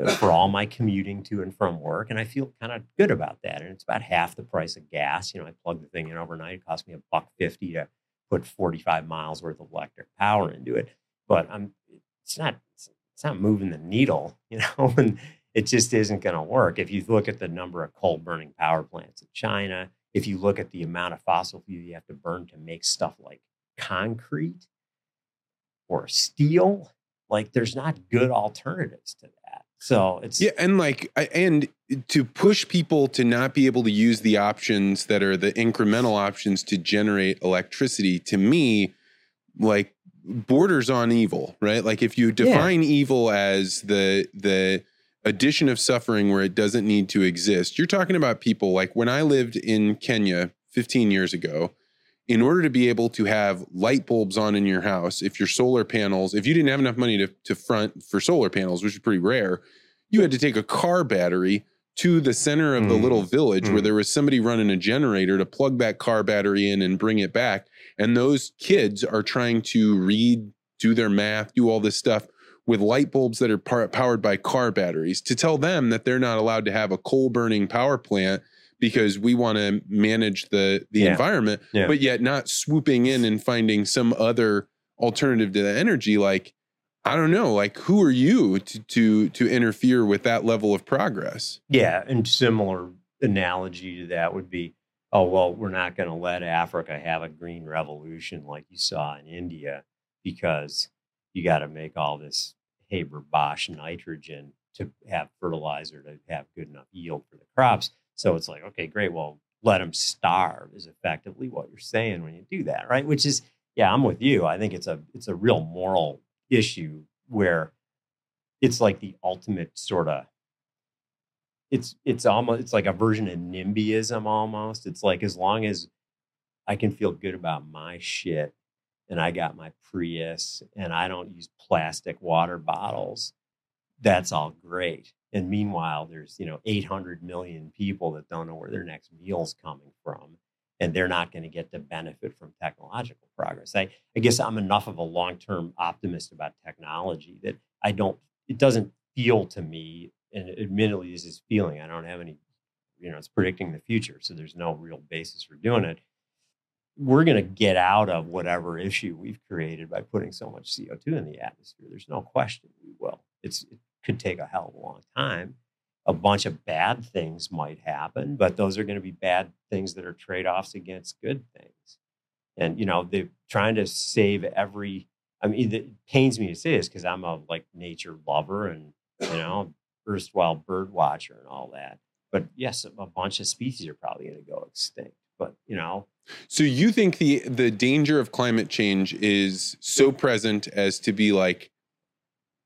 uh, for all my commuting to and from work, and I feel kind of good about that. And it's about half the price of gas. You know, I plug the thing in overnight. It cost me a buck fifty to put forty-five miles worth of electric power into it, but I'm it's not it's not moving the needle, you know, and it just isn't going to work. If you look at the number of coal burning power plants in China, if you look at the amount of fossil fuel you have to burn to make stuff like concrete or steel, like there's not good alternatives to that. So it's Yeah, and like, and to push people to not be able to use the options that are the incremental options to generate electricity, to me, like borders on evil, right? Like if you define evil as the the addition of suffering where it doesn't need to exist, you're talking about people like when I lived in Kenya 15 years ago. In order to be able to have light bulbs on in your house, if your solar panels, if you didn't have enough money to, to front for solar panels, which is pretty rare, you had to take a car battery, to the center of the Mm. little village where Mm. there was somebody running a generator to plug that car battery in and bring it back. And those kids are trying to read, do their math, do all this stuff with light bulbs that are par- powered by car batteries to tell them that they're not allowed to have a coal burning power plant because we want to manage the the Yeah. environment Yeah. but yet not swooping in and finding some other alternative to the energy like i don't know like who are you to to to interfere with that level of progress Yeah, and similar analogy to that would be, oh well, we're not going to let Africa have a green revolution like you saw in India because you got to make all this Haber Bosch nitrogen to have fertilizer to have good enough yield for the crops. So it's like, okay, great. Well, let them starve is effectively what you're saying when you do that, right? Which is, yeah, I'm with you. I think it's a it's a real moral issue where it's like the ultimate sort of it's it's almost it's like a version of NIMBYism almost. It's like as long as I can feel good about my shit and I got my Prius and I don't use plastic water bottles, that's all great. And meanwhile, there's you know 800 million people that don't know where their next meal's coming from, and they're not going to get the benefit from technological progress. I, I guess I'm enough of a long-term optimist about technology that I don't. It doesn't feel to me, and admittedly, this is feeling. I don't have any. You know, it's predicting the future, so there's no real basis for doing it we're going to get out of whatever issue we've created by putting so much CO2 in the atmosphere. There's no question we will. It's, it could take a hell of a long time. A bunch of bad things might happen, but those are going to be bad things that are trade offs against good things. And, you know, they're trying to save every, I mean, it pains me to say this because I'm a like nature lover and, you know, erstwhile bird watcher and all that. But yes, a bunch of species are probably going to go extinct. But, you know, so you think the the danger of climate change is so present as to be like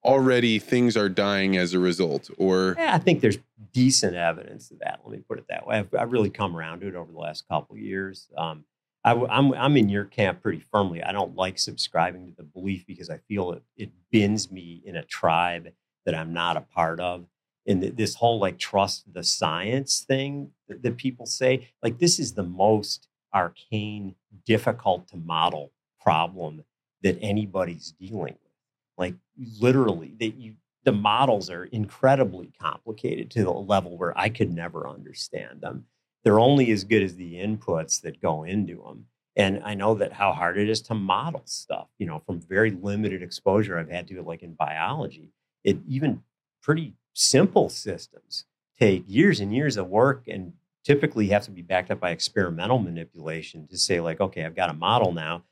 already things are dying as a result or Yeah, I think there's decent evidence of that. Let me put it that way. I've, I've really come around to it over the last couple of years. Um, I, am I'm, I'm in your camp pretty firmly. I don't like subscribing to the belief because I feel it it bins me in a tribe that I'm not a part of. And th- this whole like trust the science thing that, that people say, like this is the most arcane, difficult to model problem that anybody's dealing with. Like literally, that you the models are incredibly complicated to the level where I could never understand them. They're only as good as the inputs that go into them. And I know that how hard it is to model stuff, you know, from very limited exposure I've had to, like in biology. It even pretty simple systems take years and years of work and typically have to be backed up by experimental manipulation to say, like, okay, I've got a model now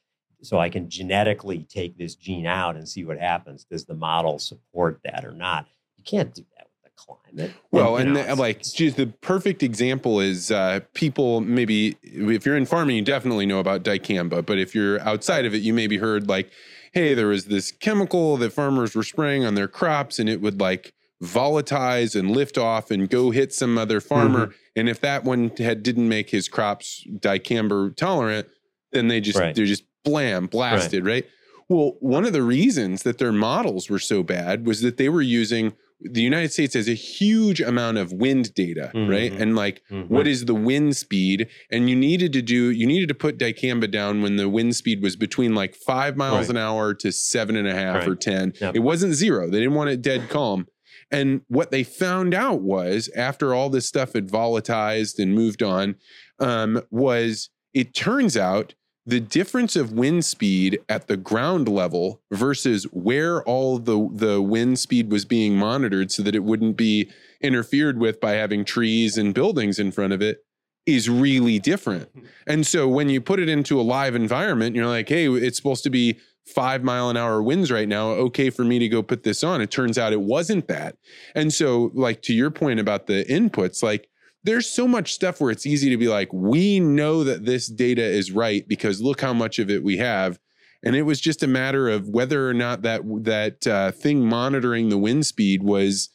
so I can genetically take this gene out and see what happens. Does the model support that or not? You can't do that with the climate. Well, you and the, like, geez, the perfect example is uh, people maybe if you're in farming, you definitely know about dicamba. But if you're outside of it, you maybe heard like, hey, there was this chemical that farmers were spraying on their crops, and it would like volatilize and lift off and go hit some other farmer. Mm-hmm. And if that one had didn't make his crops dicamba tolerant, then they just Right. they're just blam blasted, right? Well, one of the reasons that their models were so bad was that they were using the United States has a huge amount of wind data, right? Mhm. And like, Mhm. what is the wind speed? And you needed to do, you needed to put dicamba down when the wind speed was between like five miles Right. an hour to seven and a half Right. or 10. Yep. It wasn't zero. They didn't want it dead calm. And what they found out was after all this stuff had volatilized and moved on, um, was it turns out the difference of wind speed at the ground level versus where all the the wind speed was being monitored so that it wouldn't be interfered with by having trees and buildings in front of it is really different. And so when you put it into a live environment, you're like, hey, it's supposed to be five mile an hour winds right now. Okay, for me to go put this on. It turns out it wasn't that. And so, like to your point about the inputs, like there's so much stuff where it's easy to be like, we know that this data is right because look how much of it we have. And it was just a matter of whether or not that that uh, thing monitoring the wind speed was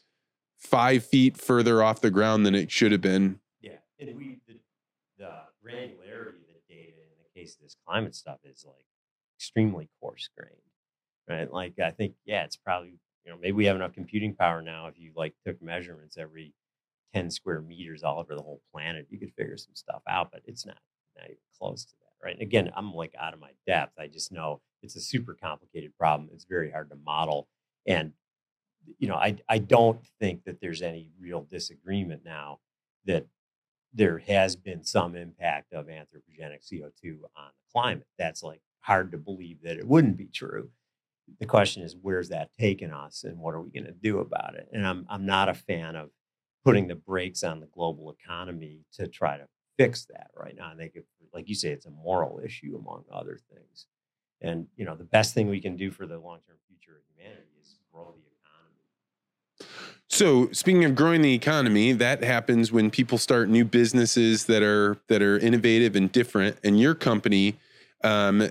five feet further off the ground than it should have been. Yeah, and we the, the granularity of the data in the case of this climate stuff is like extremely coarse grained, right? Like I think yeah, it's probably you know maybe we have enough computing power now if you like took measurements every 10 square meters all over the whole planet, you could figure some stuff out, but it's not, not even close to that. Right. And again, I'm like out of my depth. I just know it's a super complicated problem. It's very hard to model. And, you know, I, I don't think that there's any real disagreement now that there has been some impact of anthropogenic CO2 on the climate. That's like hard to believe that it wouldn't be true. The question is, where's that taken us and what are we going to do about it? And I'm, I'm not a fan of putting the brakes on the global economy to try to fix that right now. I think, like you say, it's a moral issue among other things. And, you know, the best thing we can do for the long term future of humanity is grow the economy. so, speaking of growing the economy, that happens when people start new businesses that are that are innovative and different. And your company um,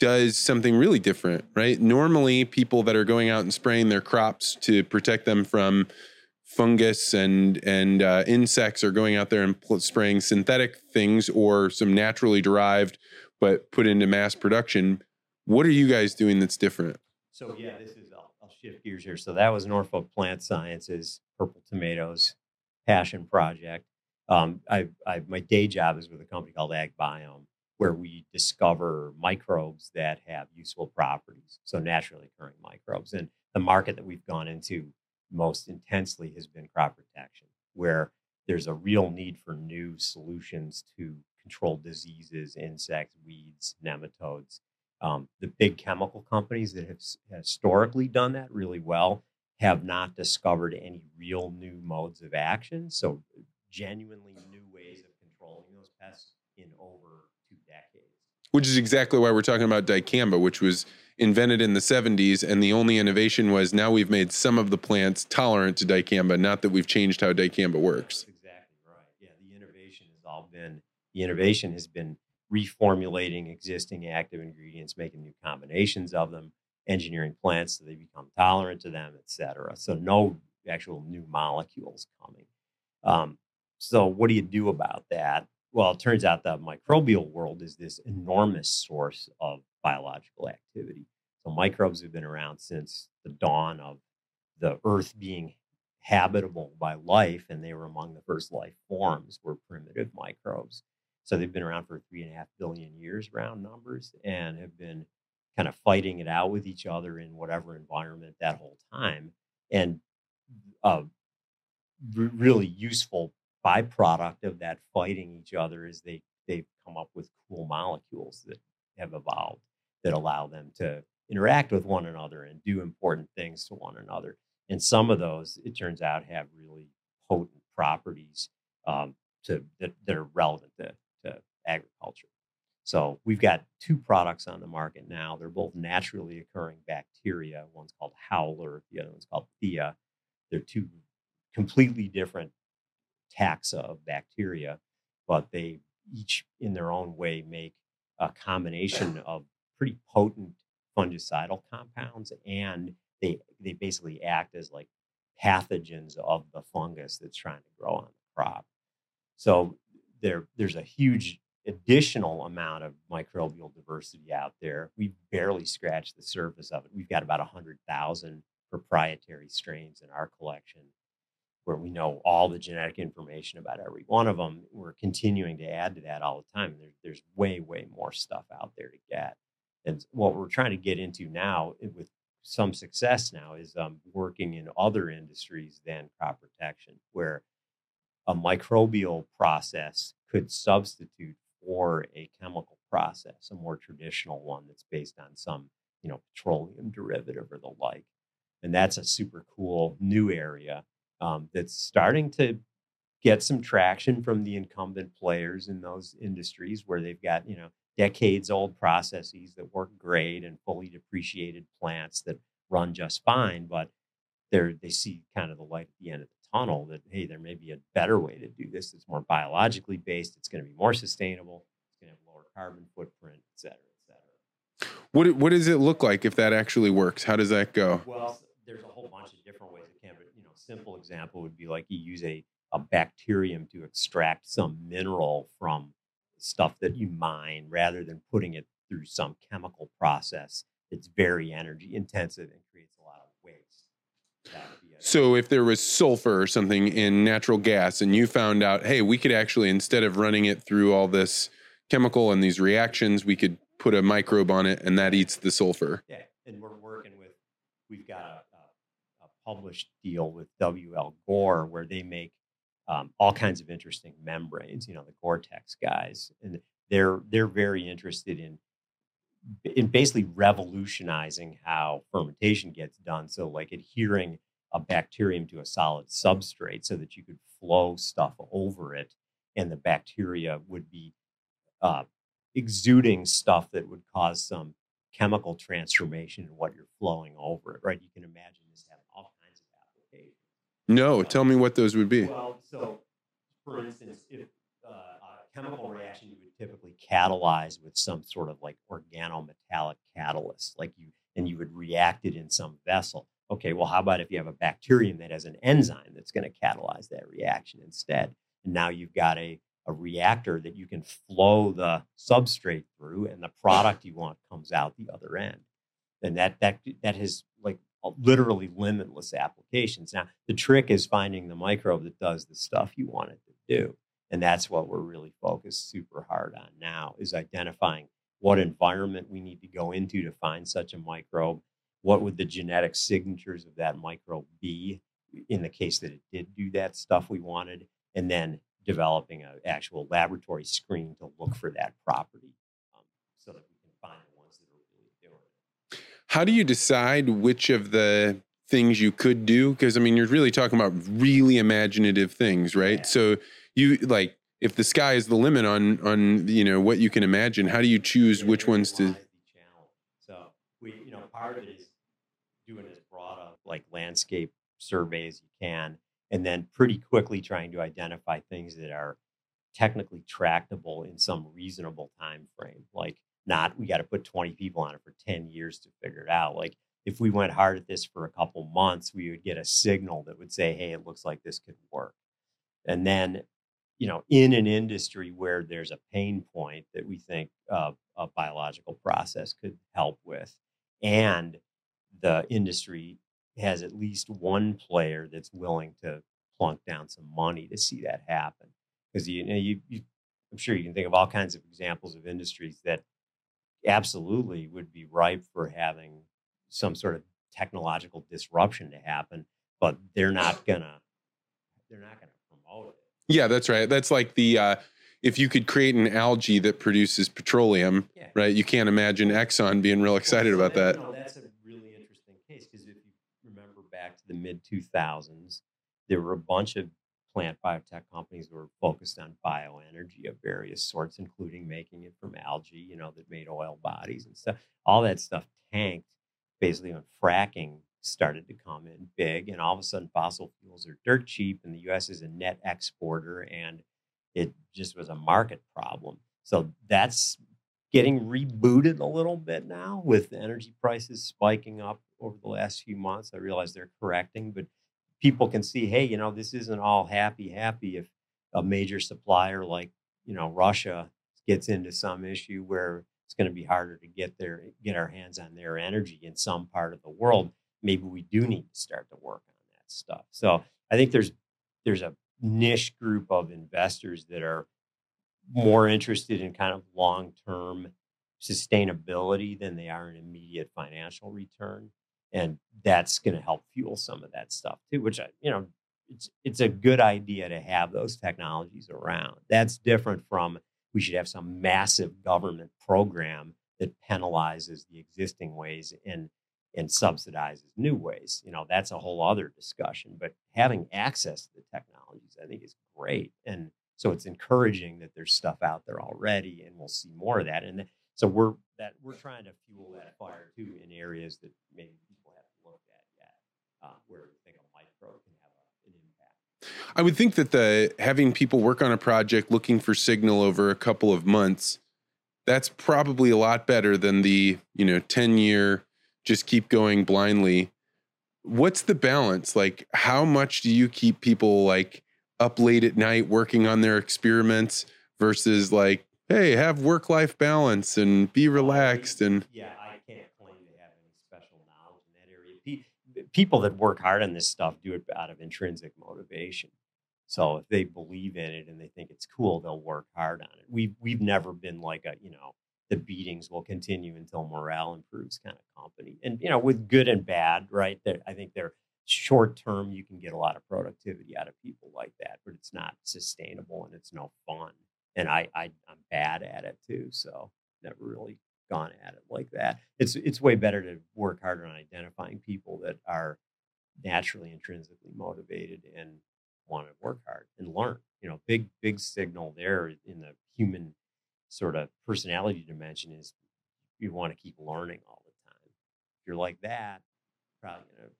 does something really different, right? Normally, people that are going out and spraying their crops to protect them from fungus and and uh, insects are going out there and spraying synthetic things or some naturally derived but put into mass production. What are you guys doing that's different? So yeah, this is I'll shift gears here. So that was Norfolk Plant Sciences, Purple Tomatoes, passion project. Um, I, I, my day job is with a company called AgBiome, where we discover microbes that have useful properties, so naturally occurring microbes. And the market that we've gone into most intensely has been crop protection, where there's a real need for new solutions to control diseases, insects, weeds, nematodes. Um, the big chemical companies that have historically done that really well have not discovered any real new modes of action. So, genuinely new ways of controlling those pests in over. Which is exactly why we're talking about dicamba, which was invented in the 70s. And the only innovation was now we've made some of the plants tolerant to dicamba, not that we've changed how dicamba works. That's exactly right. Yeah, the innovation has all been, the innovation has been reformulating existing active ingredients, making new combinations of them, engineering plants so they become tolerant to them, et cetera. So no actual new molecules coming. Um, so what do you do about that? Well, it turns out the microbial world is this enormous source of biological activity. So microbes have been around since the dawn of the earth being habitable by life, and they were among the first life forms were primitive microbes. So they've been around for three and a half billion years, round numbers, and have been kind of fighting it out with each other in whatever environment that whole time. And uh, really useful byproduct of that fighting each other is they they've come up with cool molecules that have evolved that allow them to interact with one another and do important things to one another. And some of those, it turns out, have really potent properties um, to that, that are relevant to agriculture. So we've got two products on the market now. They're both naturally occurring bacteria. One's called Howler, the other one's called Theia. They're two completely different taxa of bacteria, but they each, in their own way, make a combination of pretty potent fungicidal compounds, and they they basically act as like pathogens of the fungus that's trying to grow on the crop. So there, there's a huge additional amount of microbial diversity out there. We've barely scratched the surface of it. We've got about 100,000 proprietary strains in our collection where we know all the genetic information about every one of them. We're continuing to add to that all the time. There's, there's way, way more stuff out there to get. And what we're trying to get into now eh, with some success now is um, working in other industries than crop protection, where a microbial process could substitute for a chemical process, a more traditional one that's based on some, you know, petroleum derivative or the like. And that's a super cool new area um, that's starting to get some traction from the incumbent players in those industries where they've got, you know, decades old processes that work great and fully depreciated plants that run just fine, but they're they see kind of the light at the end of the tunnel that hey there may be a better way to do this it's more biologically based it's going to be more sustainable it's going to have lower carbon footprint et cetera et cetera. What, what does it look like if that actually works? How does that go? Well there's a whole bunch of different ways it can but you know simple example would be like you use a, a bacterium to extract some mineral from stuff that you mine rather than putting it through some chemical process that's very energy intensive and creates a lot of waste that would be So if there was sulfur or something in natural gas and you found out, hey, we could actually instead of running it through all this chemical and these reactions, we could put a microbe on it and that eats the sulfur. Yeah, and we're working with. We've got a published deal with WL Gore where they make um, all kinds of interesting membranes. You know, the Gore-Tex guys, and they're they're very interested in in basically revolutionizing how fermentation gets done. So, like adhering a bacterium to a solid substrate so that you could flow stuff over it, and the bacteria would be uh, exuding stuff that would cause some chemical transformation in what you're flowing over it. Right? You can imagine this having all kinds of applications. No, tell me what those would be. Well, so for instance, if uh, a chemical reaction you would typically catalyze with some sort of like organometallic catalyst, like you, and you would react it in some vessel. Okay, well, how about if you have a bacterium that has an enzyme that's going to catalyze that reaction instead? And now you've got a, a reactor that you can flow the substrate through, and the product you want comes out the other end. And that that that has like literally limitless applications. Now, the trick is finding the microbe that does the stuff you want it to do. And that's what we're really focused super hard on now is identifying what environment we need to go into to find such a microbe. What would the genetic signatures of that microbe be in the case that it did do that stuff we wanted? And then developing an actual laboratory screen to look for that property um, so that we can find the ones that are really doing it. How do you decide which of the things you could do? Because I mean, you're really talking about really imaginative things, right? Yeah. So you like if the sky is the limit on on you know what you can imagine, how do you choose which ones to? So we, you know, part of it is doing as broad of like landscape survey as you can, and then pretty quickly trying to identify things that are technically tractable in some reasonable time frame. Like not we got to put 20 people on it for 10 years to figure it out. Like if we went hard at this for a couple months, we would get a signal that would say, "Hey, it looks like this could work." And then you know, in an industry where there's a pain point that we think uh, a biological process could help with, and the industry has at least one player that's willing to plunk down some money to see that happen. Because you know, you, you, I'm sure you can think of all kinds of examples of industries that absolutely would be ripe for having some sort of technological disruption to happen, but they're not gonna, they're not gonna promote it. Yeah, that's right. That's like the uh, if you could create an algae that produces petroleum, Yeah. right? You can't imagine Exxon being real excited Well, about that. That's a really interesting case because if you remember back to the mid 2000s, there were a bunch of plant biotech companies were focused on bioenergy of various sorts, including making it from algae, you know, that made oil bodies and stuff. All that stuff tanked basically when fracking started to come in big, and all of a sudden fossil fuels are dirt cheap, and the U.S. is a net exporter, and it just was a market problem. So that's getting rebooted a little bit now with energy prices spiking up over the last few months. I realize they're correcting, but people can see, hey, you know, this isn't all happy, happy if a major supplier like, you know, Russia gets into some issue where it's going to be harder to get their get our hands on their energy in some part of the world. Maybe we do need to start to work on that stuff. So I think there's there's a niche group of investors that are more interested in kind of long term sustainability than they are in immediate financial return. And that's going to help fuel some of that stuff too, which I, you know, it's it's a good idea to have those technologies around. That's different from we should have some massive government program that penalizes the existing ways and and subsidizes new ways. You know, that's a whole other discussion. But having access to the technologies, I think, is great. And so it's encouraging that there's stuff out there already, and we'll see more of that. And so we're that we're trying to fuel that fire too in areas that maybe people haven't looked at yet, uh, where we think a micro can have a, an impact. I would think that the having people work on a project looking for signal over a couple of months, that's probably a lot better than the, you know, 10 year just keep going blindly. What's the balance? Like how much do you keep people like up late at night working on their experiments versus like, hey, have work life balance and be relaxed and yeah, I can't claim to have any special knowledge in that area. Pe- people that work hard on this stuff do it out of intrinsic motivation. So if they believe in it and they think it's cool, they'll work hard on it. We've we've never been like a you know the beatings will continue until morale improves kind of company. And you know with good and bad, right? I think they're short term you can get a lot of productivity out of people like that, but it's not sustainable and it's no fun. And I, I I'm bad at it too, so never really gone at it like that. It's it's way better to work harder on identifying people that are naturally intrinsically motivated and want to work hard and learn. You know, big big signal there in the human sort of personality dimension is you want to keep learning all the time. If you're like that, probably gonna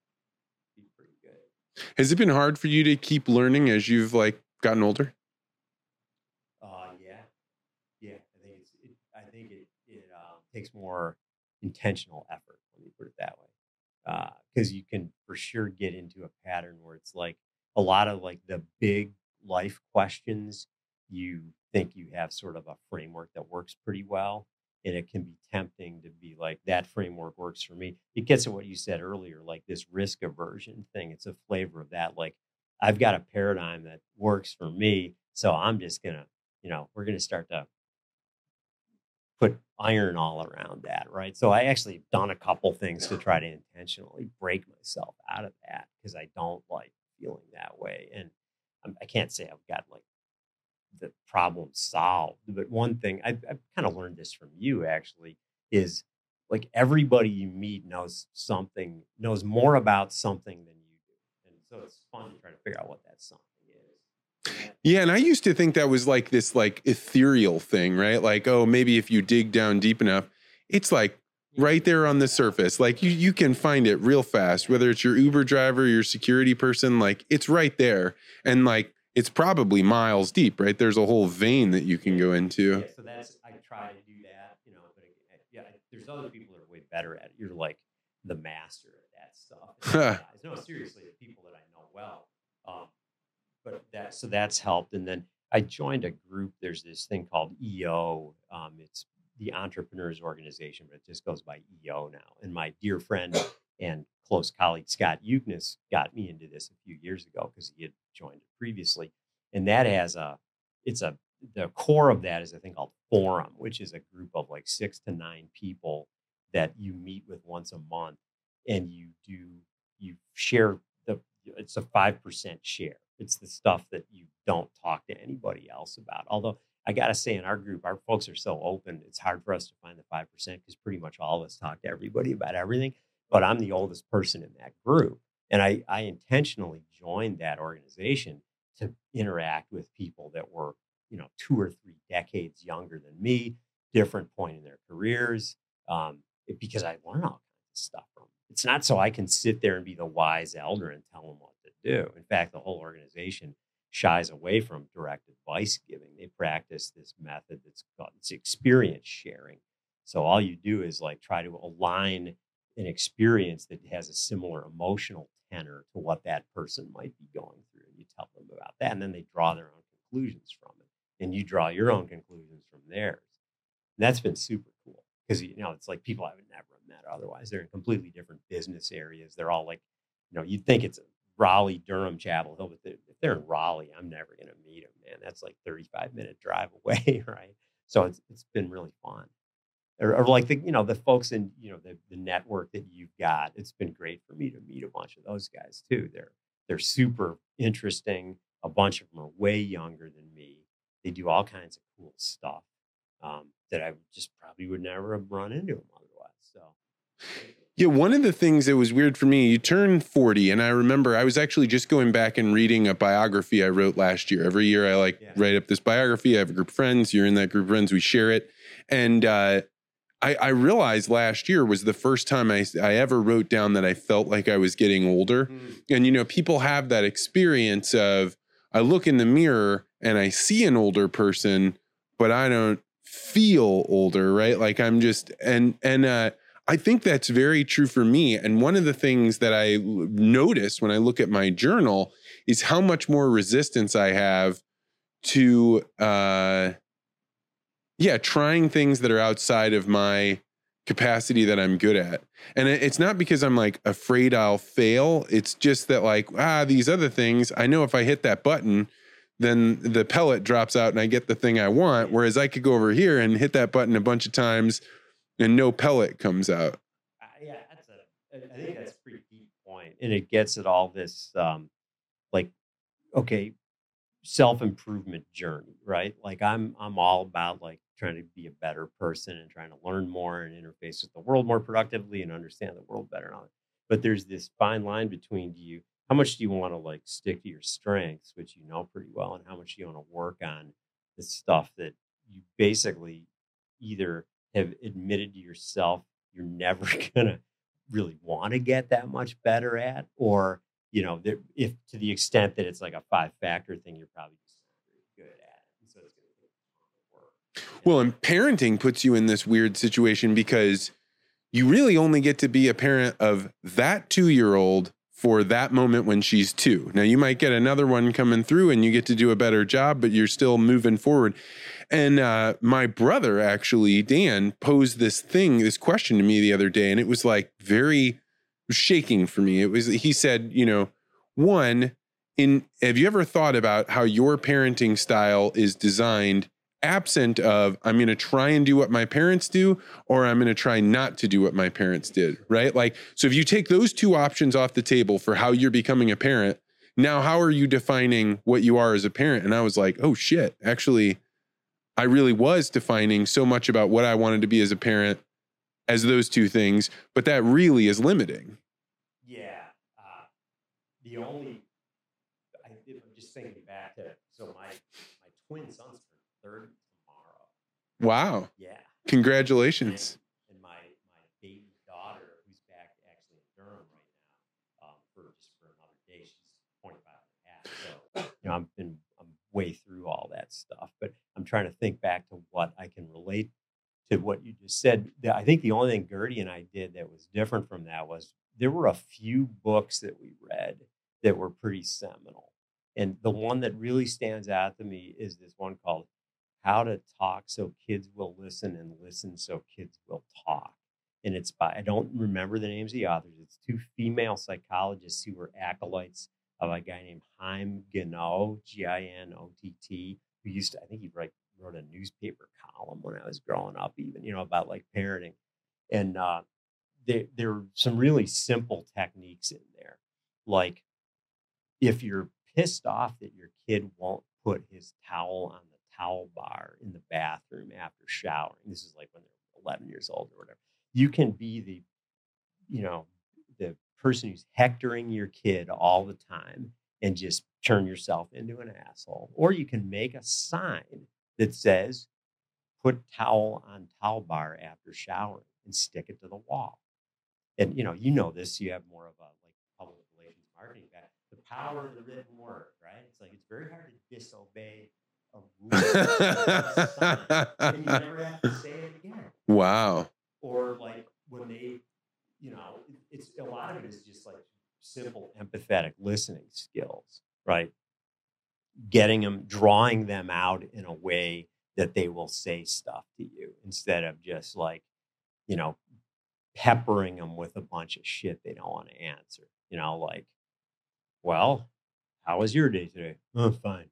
be pretty good. Has it been hard for you to keep learning as you've like gotten older? Uh, yeah, yeah. I think it's. It, I think it it uh, takes more intentional effort. Let me put it that way, because uh, you can for sure get into a pattern where it's like a lot of like the big life questions. You think you have sort of a framework that works pretty well, and it can be tempting to be like that framework works for me. It gets at what you said earlier, like this risk aversion thing. It's a flavor of that. Like I've got a paradigm that works for me, so I'm just gonna, you know, we're gonna start to put iron all around that, right? So I actually done a couple things to try to intentionally break myself out of that because I don't like feeling that way, and I'm, I can not say I've got like the problem solved. But one thing I've, I've kind of learned this from you actually is like everybody you meet knows something, knows more about something than you do. And so it's fun to try to figure out what that something. Yeah, and I used to think that was like this like ethereal thing, right? Like, oh, maybe if you dig down deep enough, it's like right there on the surface. Like you you can find it real fast, whether it's your Uber driver, your security person, like it's right there. And like it's probably miles deep, right? There's a whole vein that you can go into. Yeah, so that's I try to do that, you know. But uh, yeah, there's other people that are way better at it. You're like the master at that stuff. no, seriously, the people that I know well. Um, but that so that's helped. And then I joined a group. There's this thing called EO. Um, it's the Entrepreneurs Organization, but it just goes by EO now. And my dear friend and close colleague Scott Uknes got me into this a few years ago because he had joined it previously, and that has a it's a the core of that is a thing called forum, which is a group of like six to nine people that you meet with once a month, and you do you share the it's a five percent share. It's the stuff that you don't talk to anybody else about. Although I got to say, in our group, our folks are so open. It's hard for us to find the five percent because pretty much all of us talk to everybody about everything but I'm the oldest person in that group. And I, I intentionally joined that organization to interact with people that were, you know, two or three decades younger than me, different point in their careers, um, because I learn all kinds of stuff from them. It's not so I can sit there and be the wise elder and tell them what do. In fact, the whole organization shies away from direct advice giving. They practice this method that's called it's experience sharing. So all you do is like try to align an experience that has a similar emotional tenor to what that person might be going through. And you tell them about that, and then they draw their own conclusions from it. And you draw your own conclusions from theirs. And that's been super cool because, you know, it's like people I would never have met otherwise. They're in completely different business areas. They're all like, you know, you'd think it's a Raleigh, Durham, Chapel Hill, but if they're in Raleigh, I'm never going to meet them, man. That's like 35 minute drive away, right? So it's, it's been really fun. Or, or, like the you know the folks in you know the, the network that you've got it's been great for me to meet a bunch of those guys too. They're they're super interesting. A bunch of them are way younger than me. They do all kinds of cool stuff um, that i just probably would never have run into them otherwise so yeah, one of the things that was weird for me, you turn 40, and I remember I was actually just going back and reading a biography I wrote last year. Every year I like yeah. write up this biography. I have a group of friends. You're in that group of friends. We share it. And uh, I, I, realized last year was the first time I, I ever wrote down that I felt like I was getting older. Mm. And, you know, people have that experience of I look in the mirror and I see an older person, but I don't feel older, right? Like I'm just, and, and, uh, I think that's very true for me. And one of the things that I notice when I look at my journal is how much more resistance I have to, uh, yeah, trying things that are outside of my capacity that I'm good at. And it's not because I'm like afraid I'll fail. It's just that like, ah, these other things, I know if I hit that button, then the pellet drops out and I get the thing I want. Whereas I could go over here and hit that button a bunch of times and no pellet comes out. Uh, yeah, that's a. I think that's a pretty deep point, and it gets at all this, um, like, okay, self improvement journey, right? Like, I'm I'm all about like trying to be a better person and trying to learn more and interface with the world more productively and understand the world better. But there's this fine line between do you how much do you want to like stick to your strengths, which you know pretty well, and how much do you want to work on the stuff that you basically either have admitted to yourself you're never gonna really want to get that much better at, or you know, that if to the extent that it's like a five factor thing, you're probably just good at it. So it's gonna work. Well, and parenting puts you in this weird situation because you really only get to be a parent of that two year old for that moment when she's two. Now, you might get another one coming through and you get to do a better job, but you're still moving forward. And uh, my brother, actually, Dan, posed this thing, this question to me the other day, and it was like very shaking for me. It was, he said, you know, one, in have you ever thought about how your parenting style is designed absent of I'm going to try and do what my parents do or I'm going to try not to do what my parents did, right? Like so if you take those two options off the table for how you're becoming a parent, now how are you defining what you are as a parent? And I was like, "Oh shit, actually I really was defining so much about what I wanted to be as a parent as those two things, but that really is limiting." Yeah. Uh, the only I, am just thinking back to so my my twin tomorrow. Wow. Yeah. Congratulations. And, and, my my baby daughter, who's back actually in Durham right now, um, for just for another day. She's 25 and a half. So you know, I've been I'm way through all that stuff, but I'm trying to think back to what I can relate to what you just said. I think the only thing Gertie and I did that was different from that was there were a few books that we read that were pretty seminal. And the one that really stands out to me is this one called how to talk so kids will listen and listen so kids will talk. And it's by, I don't remember the names of the authors. It's two female psychologists who were acolytes of a guy named Haim Ginott, G I N O T T, who used to, I think he write, wrote a newspaper column when I was growing up, even, you know, about like parenting. And uh, there, there are some really simple techniques in there. Like if you're pissed off that your kid won't put his towel on the towel bar in the bathroom after showering. This is like when they're 11 years old or whatever. You can be the, you know, the person who's hectoring your kid all the time and just turn yourself into an asshole. Or you can make a sign that says, put towel on towel bar after showering and stick it to the wall. And you know, you know this, you have more of a like public relations marketing guy. The power of the written word, right? It's like it's very hard to disobey a rule and you never have to say it again. Wow. Or like when they, you know, it's a lot of it is just like simple empathetic listening skills, right? Getting them, drawing them out in a way that they will say stuff to you instead of just like, you know, peppering them with a bunch of shit they don't want to answer. You know, like, well, how was your day today? Oh, fine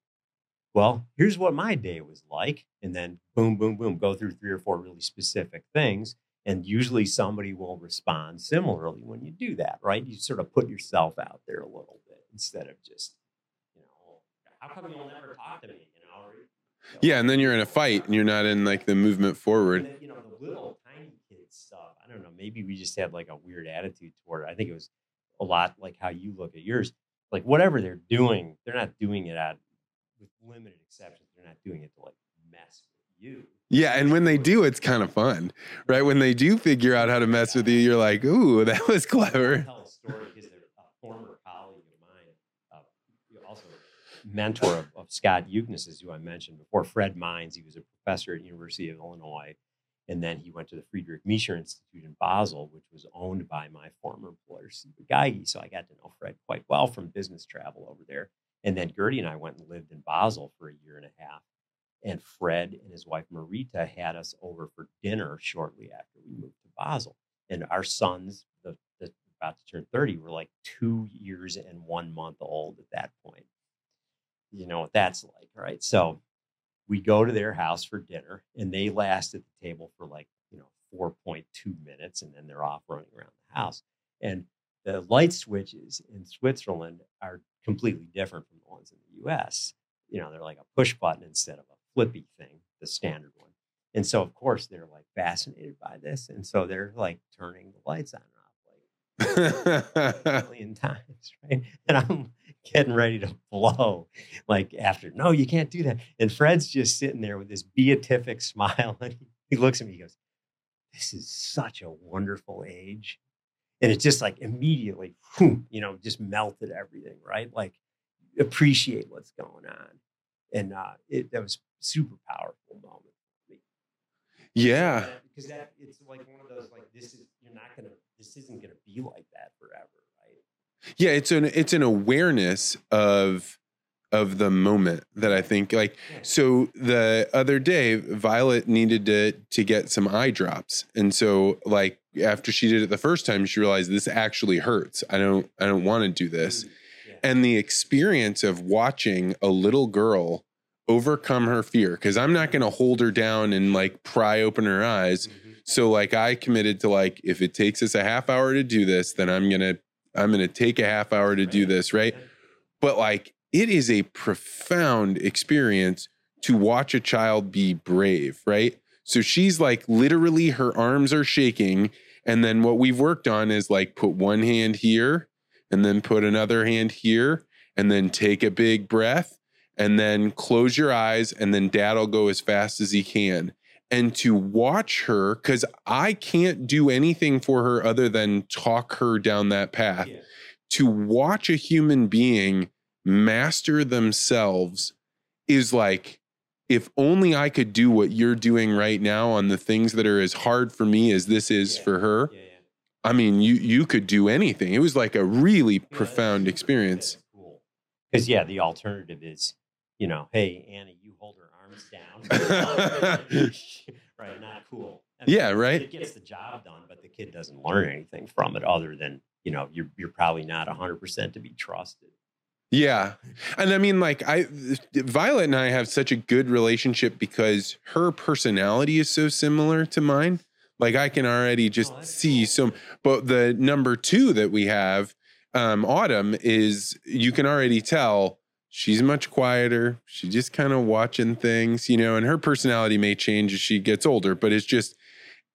well, here's what my day was like. And then boom, boom, boom, go through three or four really specific things. And usually somebody will respond similarly when you do that, right? You sort of put yourself out there a little bit instead of just, you know, oh, how come you'll never talk to me? You know, or, you know yeah, and then you're in a fight and you're not in like the movement forward. Then, you know, the little tiny kid stuff. I don't know. Maybe we just had like a weird attitude toward it. I think it was a lot like how you look at yours. Like whatever they're doing, they're not doing it out with limited exceptions, they're not doing it to like mess with you. Yeah, and when they do, it's kind of fun, right? When they do figure out how to mess with you, you're like, "Ooh, that was clever." tell a story because a former colleague of mine, uh, also mentor of, of Scott Uknes, who I mentioned before, Fred Meins. He was a professor at University of Illinois, and then he went to the Friedrich Miescher Institute in Basel, which was owned by my former employer, Steve Geige. So I got to know Fred quite well from business travel over there. And then Gertie and I went and lived in Basel for a year and a half. And Fred and his wife Marita had us over for dinner shortly after we moved to Basel. And our sons, the, the about to turn 30, were like two years and one month old at that point. You know what that's like, right? So we go to their house for dinner and they last at the table for like, you know, 4.2 minutes and then they're off running around the house. And the light switches in Switzerland are completely different from the ones in the US. You know, they're like a push button instead of a flippy thing, the standard one. And so, of course, they're like fascinated by this. And so they're like turning the lights on and off like a million times, right? And I'm getting ready to blow like after, no, you can't do that. And Fred's just sitting there with this beatific smile. And he looks at me, he goes, This is such a wonderful age. And it just like immediately, whoom, you know, just melted everything, right? Like appreciate what's going on. And uh, it, that was super powerful moment. for me. yeah. Because that it's like one of those like this is you're not gonna this isn't gonna be like that forever, right? Yeah, it's an it's an awareness of of the moment that I think like so the other day Violet needed to to get some eye drops. And so like after she did it the first time she realized this actually hurts. I don't I don't want to do this. Yeah. And the experience of watching a little girl overcome her fear cuz I'm not going to hold her down and like pry open her eyes. Mhm. So like I committed to like if it takes us a half hour to do this then I'm going to I'm going to take a half hour to do this, right? But like it is a profound experience to watch a child be brave, right? So she's like literally her arms are shaking. And then what we've worked on is like put one hand here and then put another hand here and then take a big breath and then close your eyes and then dad'll go as fast as he can. And to watch her, because I can't do anything for her other than talk her down that path Yeah. to watch a human being master themselves is like if only I could do what you're doing right now on the things that are as hard for me as this is Yeah. for her. Yeah, yeah. I mean, you you could do anything. It was like a really profound experience. that's Cool. Because yeah, the alternative is, you know, hey Annie, you hold her arms down. right, not cool. I Yeah, right? It gets the job done, but the kid doesn't learn anything from it other than you know you're you're probably not hundred percent to be trusted. Yeah. And I mean, like, I, Violet and I have such a good relationship because her personality is so similar to mine. Like, I can already just Oh, see cool. some, but the number two that we have, um, Autumn, is you can already tell she's much quieter. She's just kind of watching things, you know, and her personality may change as she gets older, but it's just,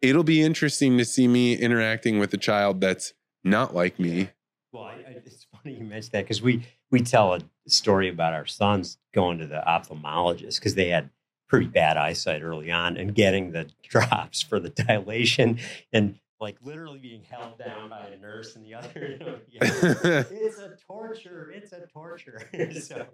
it'll be interesting to see me interacting with a child that's not like me. Well, I, I, funny you mentioned that because we we tell a story about our sons going to the ophthalmologist because they had pretty bad eyesight early on and getting the drops for the dilation and like literally being held down by a nurse and the other. yeah, it's a torture. It's a torture. so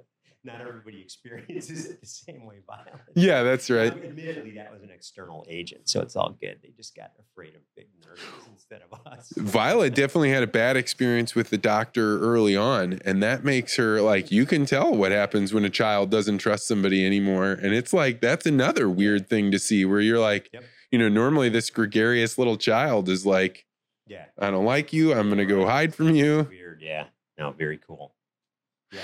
not everybody experiences it the same way Violet. yeah, that's right. Now, admittedly, that was an external agent, so it's all good. They just got afraid of big nurses instead of us. Violet definitely had a bad experience with the doctor early on, and that makes her like you can tell what happens when a child doesn't trust somebody anymore. And it's like that's another weird thing to see where you're like, Yep. you know, normally this gregarious little child is like, Yeah. I don't like you, I'm gonna go hide from you. Weird, yeah. No, very cool. Yeah.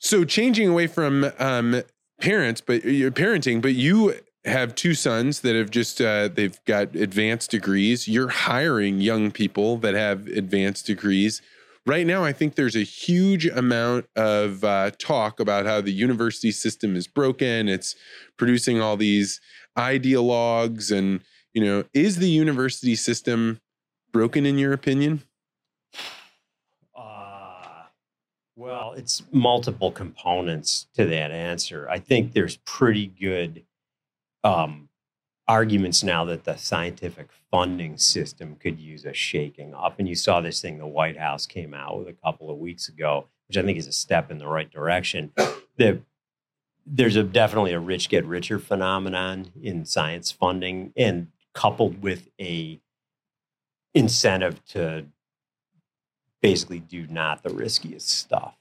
So changing away from um, parents, but you're parenting, but you have two sons that have just uh, they've got advanced degrees. You're hiring young people that have advanced degrees. Right now, I think there's a huge amount of uh, talk about how the university system is broken. It's producing all these ideologues, and you know, is the university system broken in your opinion? Uh, well, it's multiple components to that answer. I think there's pretty good um, arguments now that the scientific funding system could use a shaking up. And you saw this thing the White House came out with a couple of weeks ago, which I think is a step in the right direction. The, there's a definitely a rich get richer phenomenon in science funding, and coupled with a incentive to basically do not the riskiest stuff,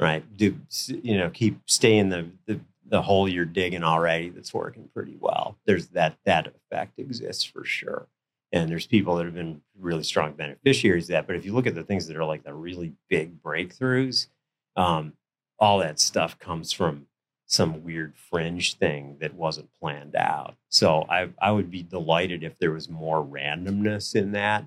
right? Do you know keep stay in the the, the hole you're digging already that's working pretty well. There's that that effect exists for sure. and there's people that have been really strong beneficiaries of that. But if you look at the things that are like the really big breakthroughs, um, all that stuff comes from some weird fringe thing that wasn't planned out. So I I would be delighted if there was more randomness in that.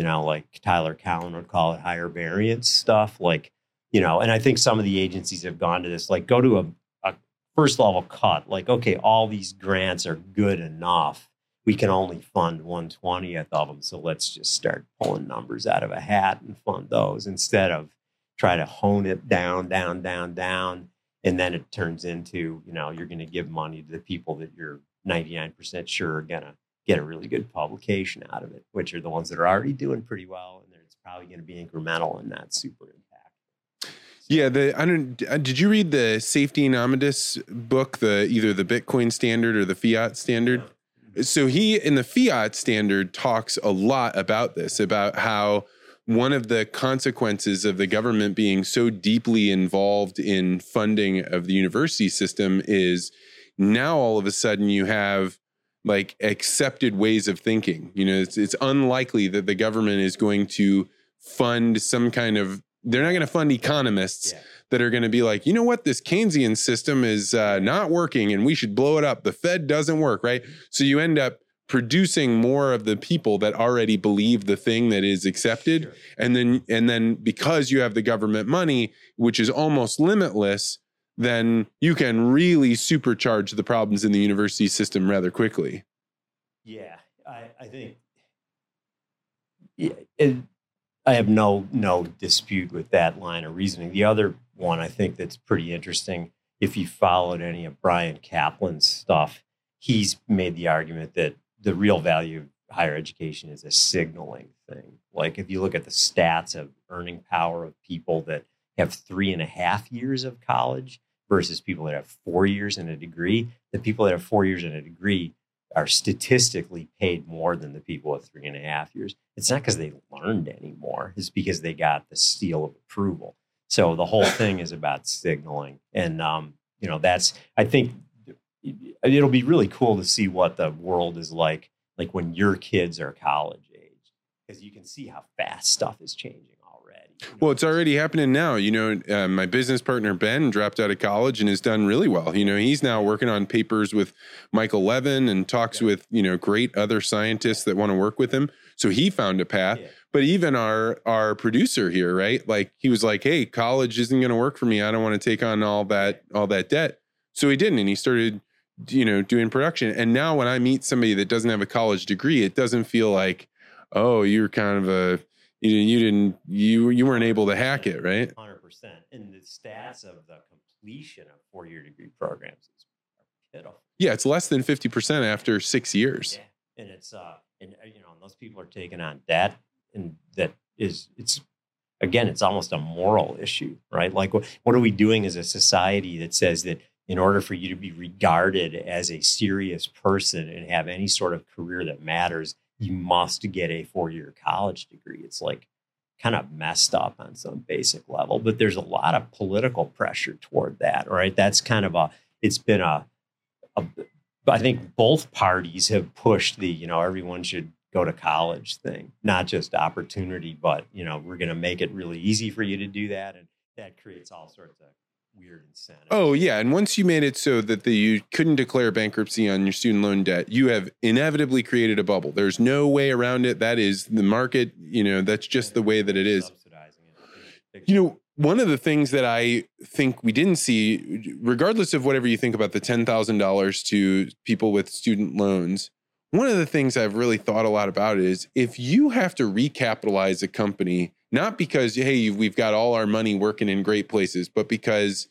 You know, like Tyler Cowen would call it higher variance stuff. Like, you know, and I think some of the agencies have gone to this, like go to a, a first level cut, like, okay, all these grants are good enough. We can only fund 120th of them. So let's just start pulling numbers out of a hat and fund those instead of try to hone it down, down, down, down and then it turns into you know you're going to give money to the people that you're 99% sure are going to get a really good publication out of it which are the ones that are already doing pretty well and it's probably going to be incremental and not super impact. Yeah the i don't uh, did you read the Saifedean Ammous book the either the bitcoin standard or the fiat standard? So he in the fiat standard talks a lot about this about how one of the consequences of the government being so deeply involved in funding of the university system is now all of a sudden you have like accepted ways of thinking. You know, it's, it's unlikely that the government is going to fund some kind of, they're not going to fund economists. Yeah. That are going to be like, you know what, this Keynesian system is uh, not working and we should blow it up. The Fed doesn't work, right? So you end up producing more of the people that already believe the thing that is accepted sure. and then and then because you have the government money which is almost limitless then you can really supercharge the problems in the university system rather quickly yeah i, I think it, i have no no dispute with that line of reasoning the other one i think that's pretty interesting if you followed any of Bryan Caplan's stuff he's made the argument that the real value of higher education is a signaling thing. Like if you look at the stats of earning power of people that have three and a half years of college versus people that have four years and a degree, the people that have four years and a degree are statistically paid more than the people with three and a half years. It's not because they learned anymore, it's because they got the seal of approval. So the whole thing is about signaling. And, um, you know, that's, I think it'll be really cool to see what the world is like like when your kids are college age because you can see how fast stuff is changing already you know? Well it's already happening now. You know uh, my business partner ben dropped out of college and has done really well. You know he's now working on papers with michael levin and talks yeah. with you know great other scientists that want to work with him. So he found a path. Yeah. but even our our producer here right like he was like hey college isn't going to work for me. I don't want to take on all that all that debt. So he didn't and he started you know doing production. And now when i meet somebody that doesn't have a college degree it doesn't feel like oh you're kind of a you, you didn't you you weren't able to hack it right? 100% and the stats of the completion of four-year degree programs is pitiful. Yeah it's less than 50% after six years. Yeah. and it's uh and uh, you know those people are taking on debt and that is it's again it's almost a moral issue right? Like what, what are we doing as a society that says that in order for you to be regarded as a serious person and have any sort of career that matters, you must get a four year college degree. It's like kind of messed up on some basic level, but there's a lot of political pressure toward that, right? That's kind of a, it's been a, a I think both parties have pushed the, you know, everyone should go to college thing, not just opportunity, but, you know, we're going to make it really easy for you to do that. And that creates all sorts of weird incentive. Oh yeah, and once you made it so that the, you couldn't declare bankruptcy on your student loan debt, you have inevitably created a bubble. There's no way around it. That is the market. You know, that's just the way that it is. You know, one of the things that I think we didn't see, regardless of whatever you think about the ten thousand dollars to people with student loans. One of the things I've really thought a lot about is if you have to recapitalize a company not because hey we've got all our money working in great places but because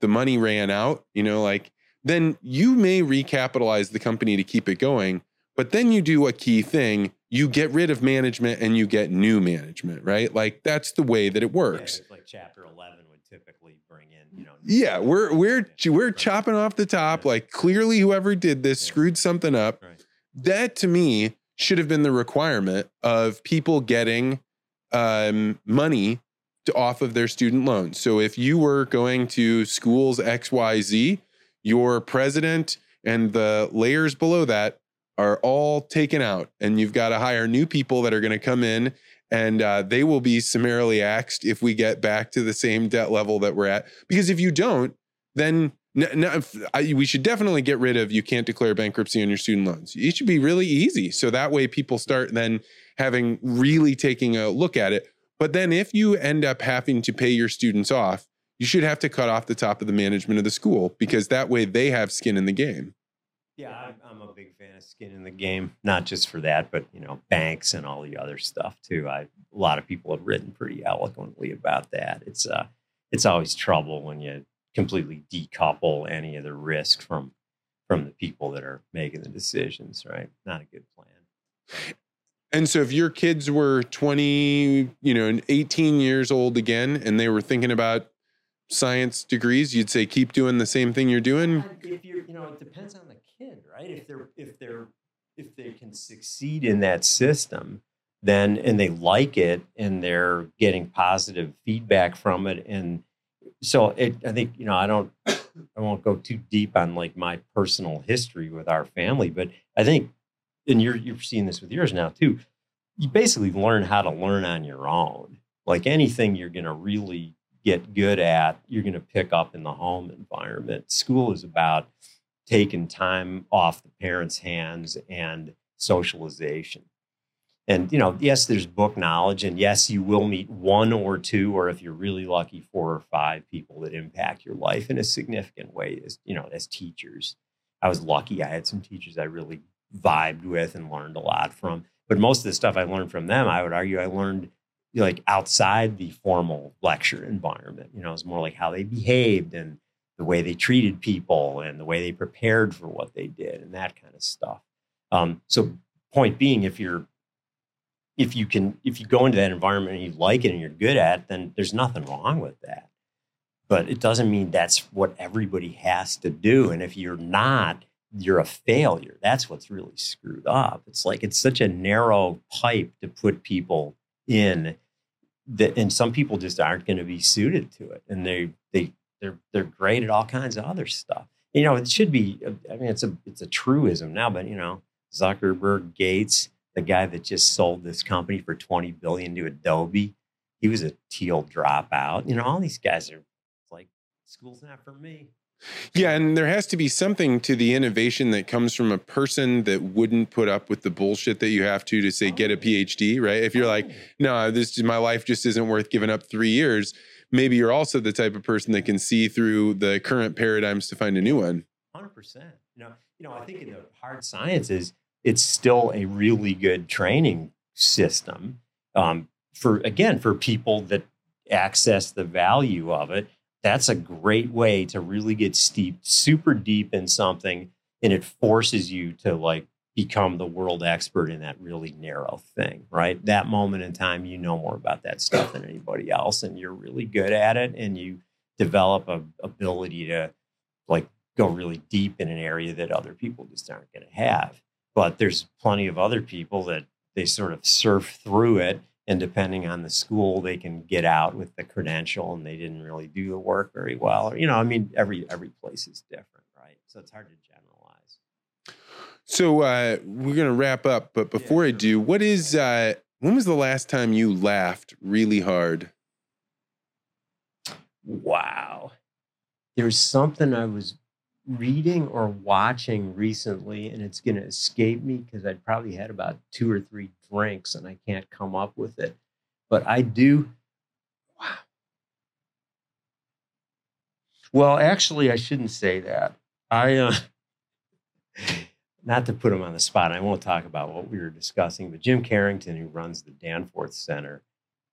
the money ran out you know like then you may recapitalize the company to keep it going but then you do a key thing you get rid of management and you get new management right like that's the way that it works yeah, like chapter 11 would typically bring in you know yeah we're we're we're chopping off the top yeah. like clearly whoever did this yeah. screwed something up right. that to me should have been the requirement of people getting um, money to, off of their student loans. So if you were going to schools XYZ, your president and the layers below that are all taken out, and you've got to hire new people that are going to come in and uh, they will be summarily axed if we get back to the same debt level that we're at. Because if you don't, then I, we should definitely get rid of you can't declare bankruptcy on your student loans. It should be really easy. So that way people start then having really taking a look at it. But then if you end up having to pay your students off, you should have to cut off the top of the management of the school because that way they have skin in the game. Yeah, I'm, a big fan of skin in the game, not just for that, but you know, banks and all the other stuff too. I a lot of people have written pretty eloquently about that. It's uh, it's always trouble when you completely decouple any of the risk from from the people that are making the decisions. Right? Not a good plan. And so if your kids were 20, you know, 18 years old again, and they were thinking about science degrees, you'd say keep doing the same thing you're doing. If you're, you know, it depends on the kid, right? If they're if they're if they can succeed in that system, then and they like it and they're getting positive feedback from it, and so it, I think you know I don't I won't go too deep on like my personal history with our family, but I think and you're you're seeing this with yours now too. You basically learn how to learn on your own. Like anything you're going to really get good at, you're going to pick up in the home environment. School is about taking time off the parents' hands and socialization. And, you know, yes, there's book knowledge, and yes, you will meet one or two, or if you're really lucky, four or five people that impact your life in a significant way as, you know, as teachers. I was lucky I had some teachers I really vibed with and learned a lot from. But most of the stuff I learned from them, I would argue I learned like outside the formal lecture environment. You know, it's more like how they behaved and the way they treated people and the way they prepared for what they did and that kind of stuff. Um, so, point being, if you're if you can if you go into that environment and you like it and you're good at it, then there's nothing wrong with that. But it doesn't mean that's what everybody has to do. And if you're not, you're a failure. That's what's really screwed up. It's like it's such a narrow pipe to put people in that and some people just aren't going to be suited to it. And they they they're they're great at all kinds of other stuff. You know, it should be I mean it's a it's a truism now, but you know, Zuckerberg, Gates, the guy that just sold this company for 20 billion to Adobe, he was a Thiel dropout. You know, all these guys are like school's not for me. Yeah, and there has to be something to the innovation that comes from a person that wouldn't put up with the bullshit that you have to to say get a PhD, right? If you're like, no, this my life just isn't worth giving up 3 years, maybe you're also the type of person that can see through the current paradigms to find a new one. 100%. You know, you know, I think in the hard sciences it's still a really good training system um, for again for people that access the value of it that's a great way to really get steeped super deep in something and it forces you to like become the world expert in that really narrow thing right? That moment in time you know more about that stuff than anybody else and you're really good at it and you develop a ability to like go really deep in an area that other people just aren't going to have. But there's plenty of other people that they sort of surf through it and depending on the school they can get out with the credential and they didn't really do the work very well. Or you know i mean every every place is different right? So it's hard to generalize. So uh, we're going to wrap up but before yeah, i do what is uh, when was the last time you laughed really hard? Wow. There's something i was reading or watching recently, and it's going to escape me because I'd probably had about two or three drinks and I can't come up with it. But I do. Wow. Well, actually, I shouldn't say that. I, uh, not to put him on the spot, I won't talk about what we were discussing, but Jim Carrington, who runs the Danforth Center,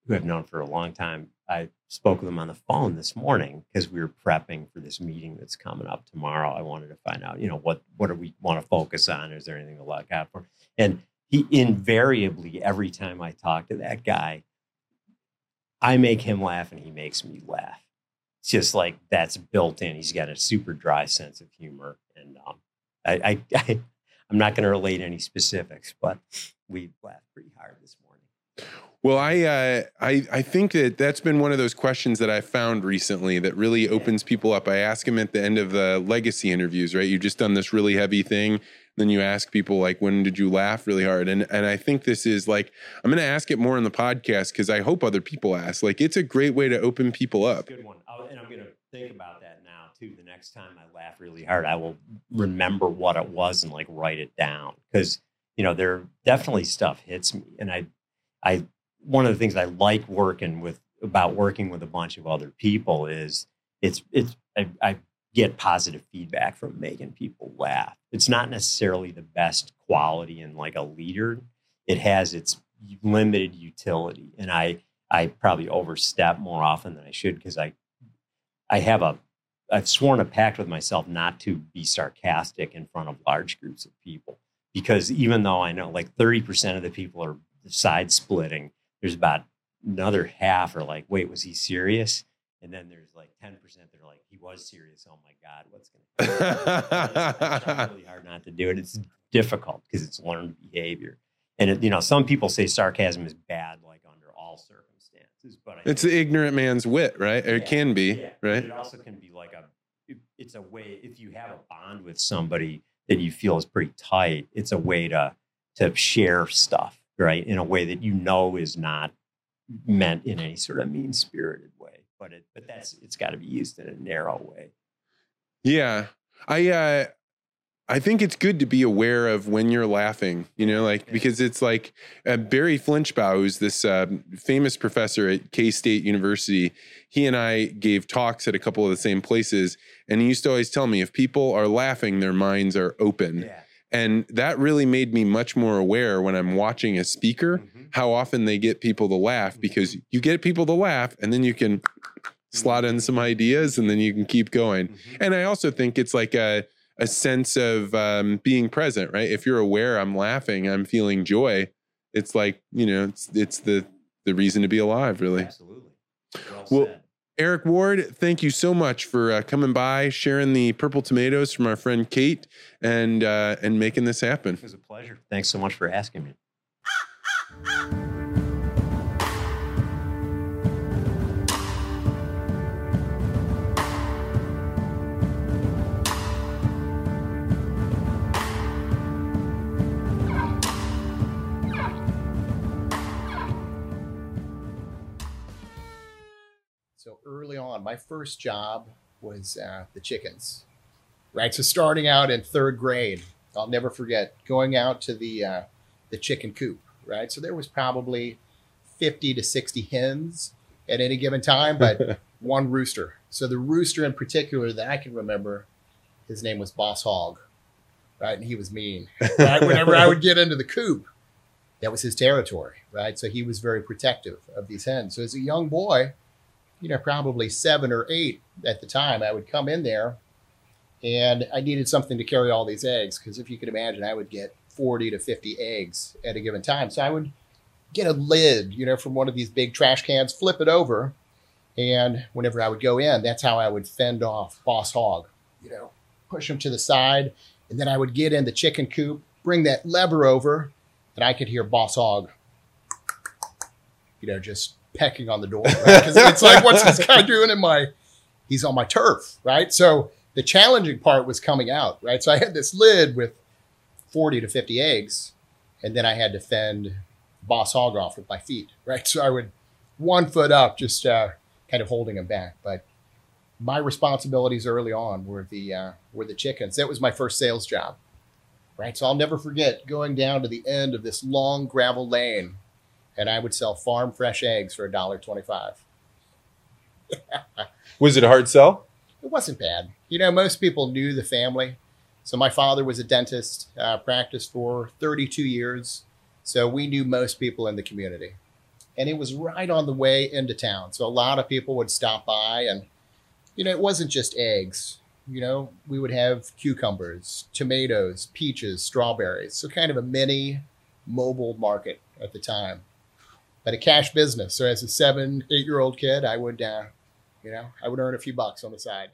who I've known for a long time, I spoke with him on the phone this morning because we were prepping for this meeting that's coming up tomorrow. I wanted to find out, you know, what what do we want to focus on? Is there anything to look out for? And he invariably, every time I talk to that guy, I make him laugh and he makes me laugh. It's just like that's built in. He's got a super dry sense of humor, and um, I, I, I I'm not going to relate any specifics, but we laughed pretty hard this morning. Well, I, uh, I I think that that's been one of those questions that I found recently that really opens people up. I ask them at the end of the legacy interviews, right? You've just done this really heavy thing. then you ask people like, when did you laugh really hard? And and I think this is like, I'm going to ask it more in the podcast because I hope other people ask. Like, it's a great way to open people up. Good one. I'll, and I'm going to think about that now too. The next time I laugh really hard, I will remember what it was and like write it down because you know there definitely stuff hits me, and I, I one of the things I like working with about working with a bunch of other people is it's it's I, I get positive feedback from making people laugh. It's not necessarily the best quality in like a leader. It has its limited utility, and I I probably overstep more often than I should because I I have a I've sworn a pact with myself not to be sarcastic in front of large groups of people because even though I know like 30% of the people are side splitting, there's about another half are like, wait, was he serious? And then there's like 10% that are like, he was serious. Oh my God, what's going to It's really hard not to do it. It's difficult because it's learned behavior. And, it, you know, some people say sarcasm is bad, like under all circumstances, but I it's the ignorant man's wit, right? Or it can be, yeah, but right? It also can be like a, it's a way, if you have a bond with somebody that you feel is pretty tight, it's a way to, to share stuff, right? In a way that you know is not meant in any sort of mean spirited way. But it, but that's, it's got to be used in a narrow way. Yeah. I uh I think it's good to be aware of when you're laughing, you know, like because it's like uh, Barry Flinchbaugh, who's this uh, famous professor at K State University. He and I gave talks at a couple of the same places, and he used to always tell me if people are laughing, their minds are open, Yeah. And that really made me much more aware when I'm watching a speaker Mhm. how often they get people to laugh because you get people to laugh, and then you can slot in some ideas, and then you can keep going. Mhm. And I also think it's like a a sense of um, being present, right? If you're aware, I'm laughing, I'm feeling joy. It's like you know, it's it's the the reason to be alive, really. Absolutely. Well, Well. Eric Ward, thank you so much for uh, coming by, sharing the purple tomatoes from our friend Kate, and uh, and making this happen. It was a pleasure. Thanks so much for asking me. my first job was uh, the chickens, right? So starting out in third grade, I'll never forget going out to the uh, the chicken coop, right? So there was probably fifty to sixty hens at any given time, but one rooster. So the rooster in particular that I can remember, his name was Boss Hog, right? And he was mean. Right? Whenever I would get into the coop, that was his territory, right? So he was very protective of these hens. So as a young boy, you know, probably seven or eight at the time, I would come in there and I needed something to carry all these eggs because if you could imagine, I would get 40 to 50 eggs at a given time. So I would get a lid, you know, from one of these big trash cans, flip it over, and whenever I would go in, that's how I would fend off Boss Hog, you know, push him to the side, and then I would get in the chicken coop, bring that lever over, and I could hear Boss Hog, you know, just pecking on the door. Because it's like, what's this guy doing in my? He's on my turf, right? So the challenging part was coming out, right? So I had this lid with forty to fifty eggs, and then I had to fend Boss Hog off with my feet, right? So I would one foot up, just uh, kind of holding him back. But my responsibilities early on were the uh, were the chickens. That was my first sales job, right? So I'll never forget going down to the end of this long gravel lane, and I would sell farm fresh eggs for a dollar twenty-five. Was it a hard sell? It wasn't bad. You know, most people knew the family. So my father was a dentist, uh, practiced for 32 years. So we knew most people in the community. And it was right on the way into town. So a lot of people would stop by and, you know, it wasn't just eggs. You know, we would have cucumbers, tomatoes, peaches, strawberries. So kind of a mini mobile market at the time. But a cash business. So as a seven, eight year old kid, I would, uh, you know, I would earn a few bucks on the side.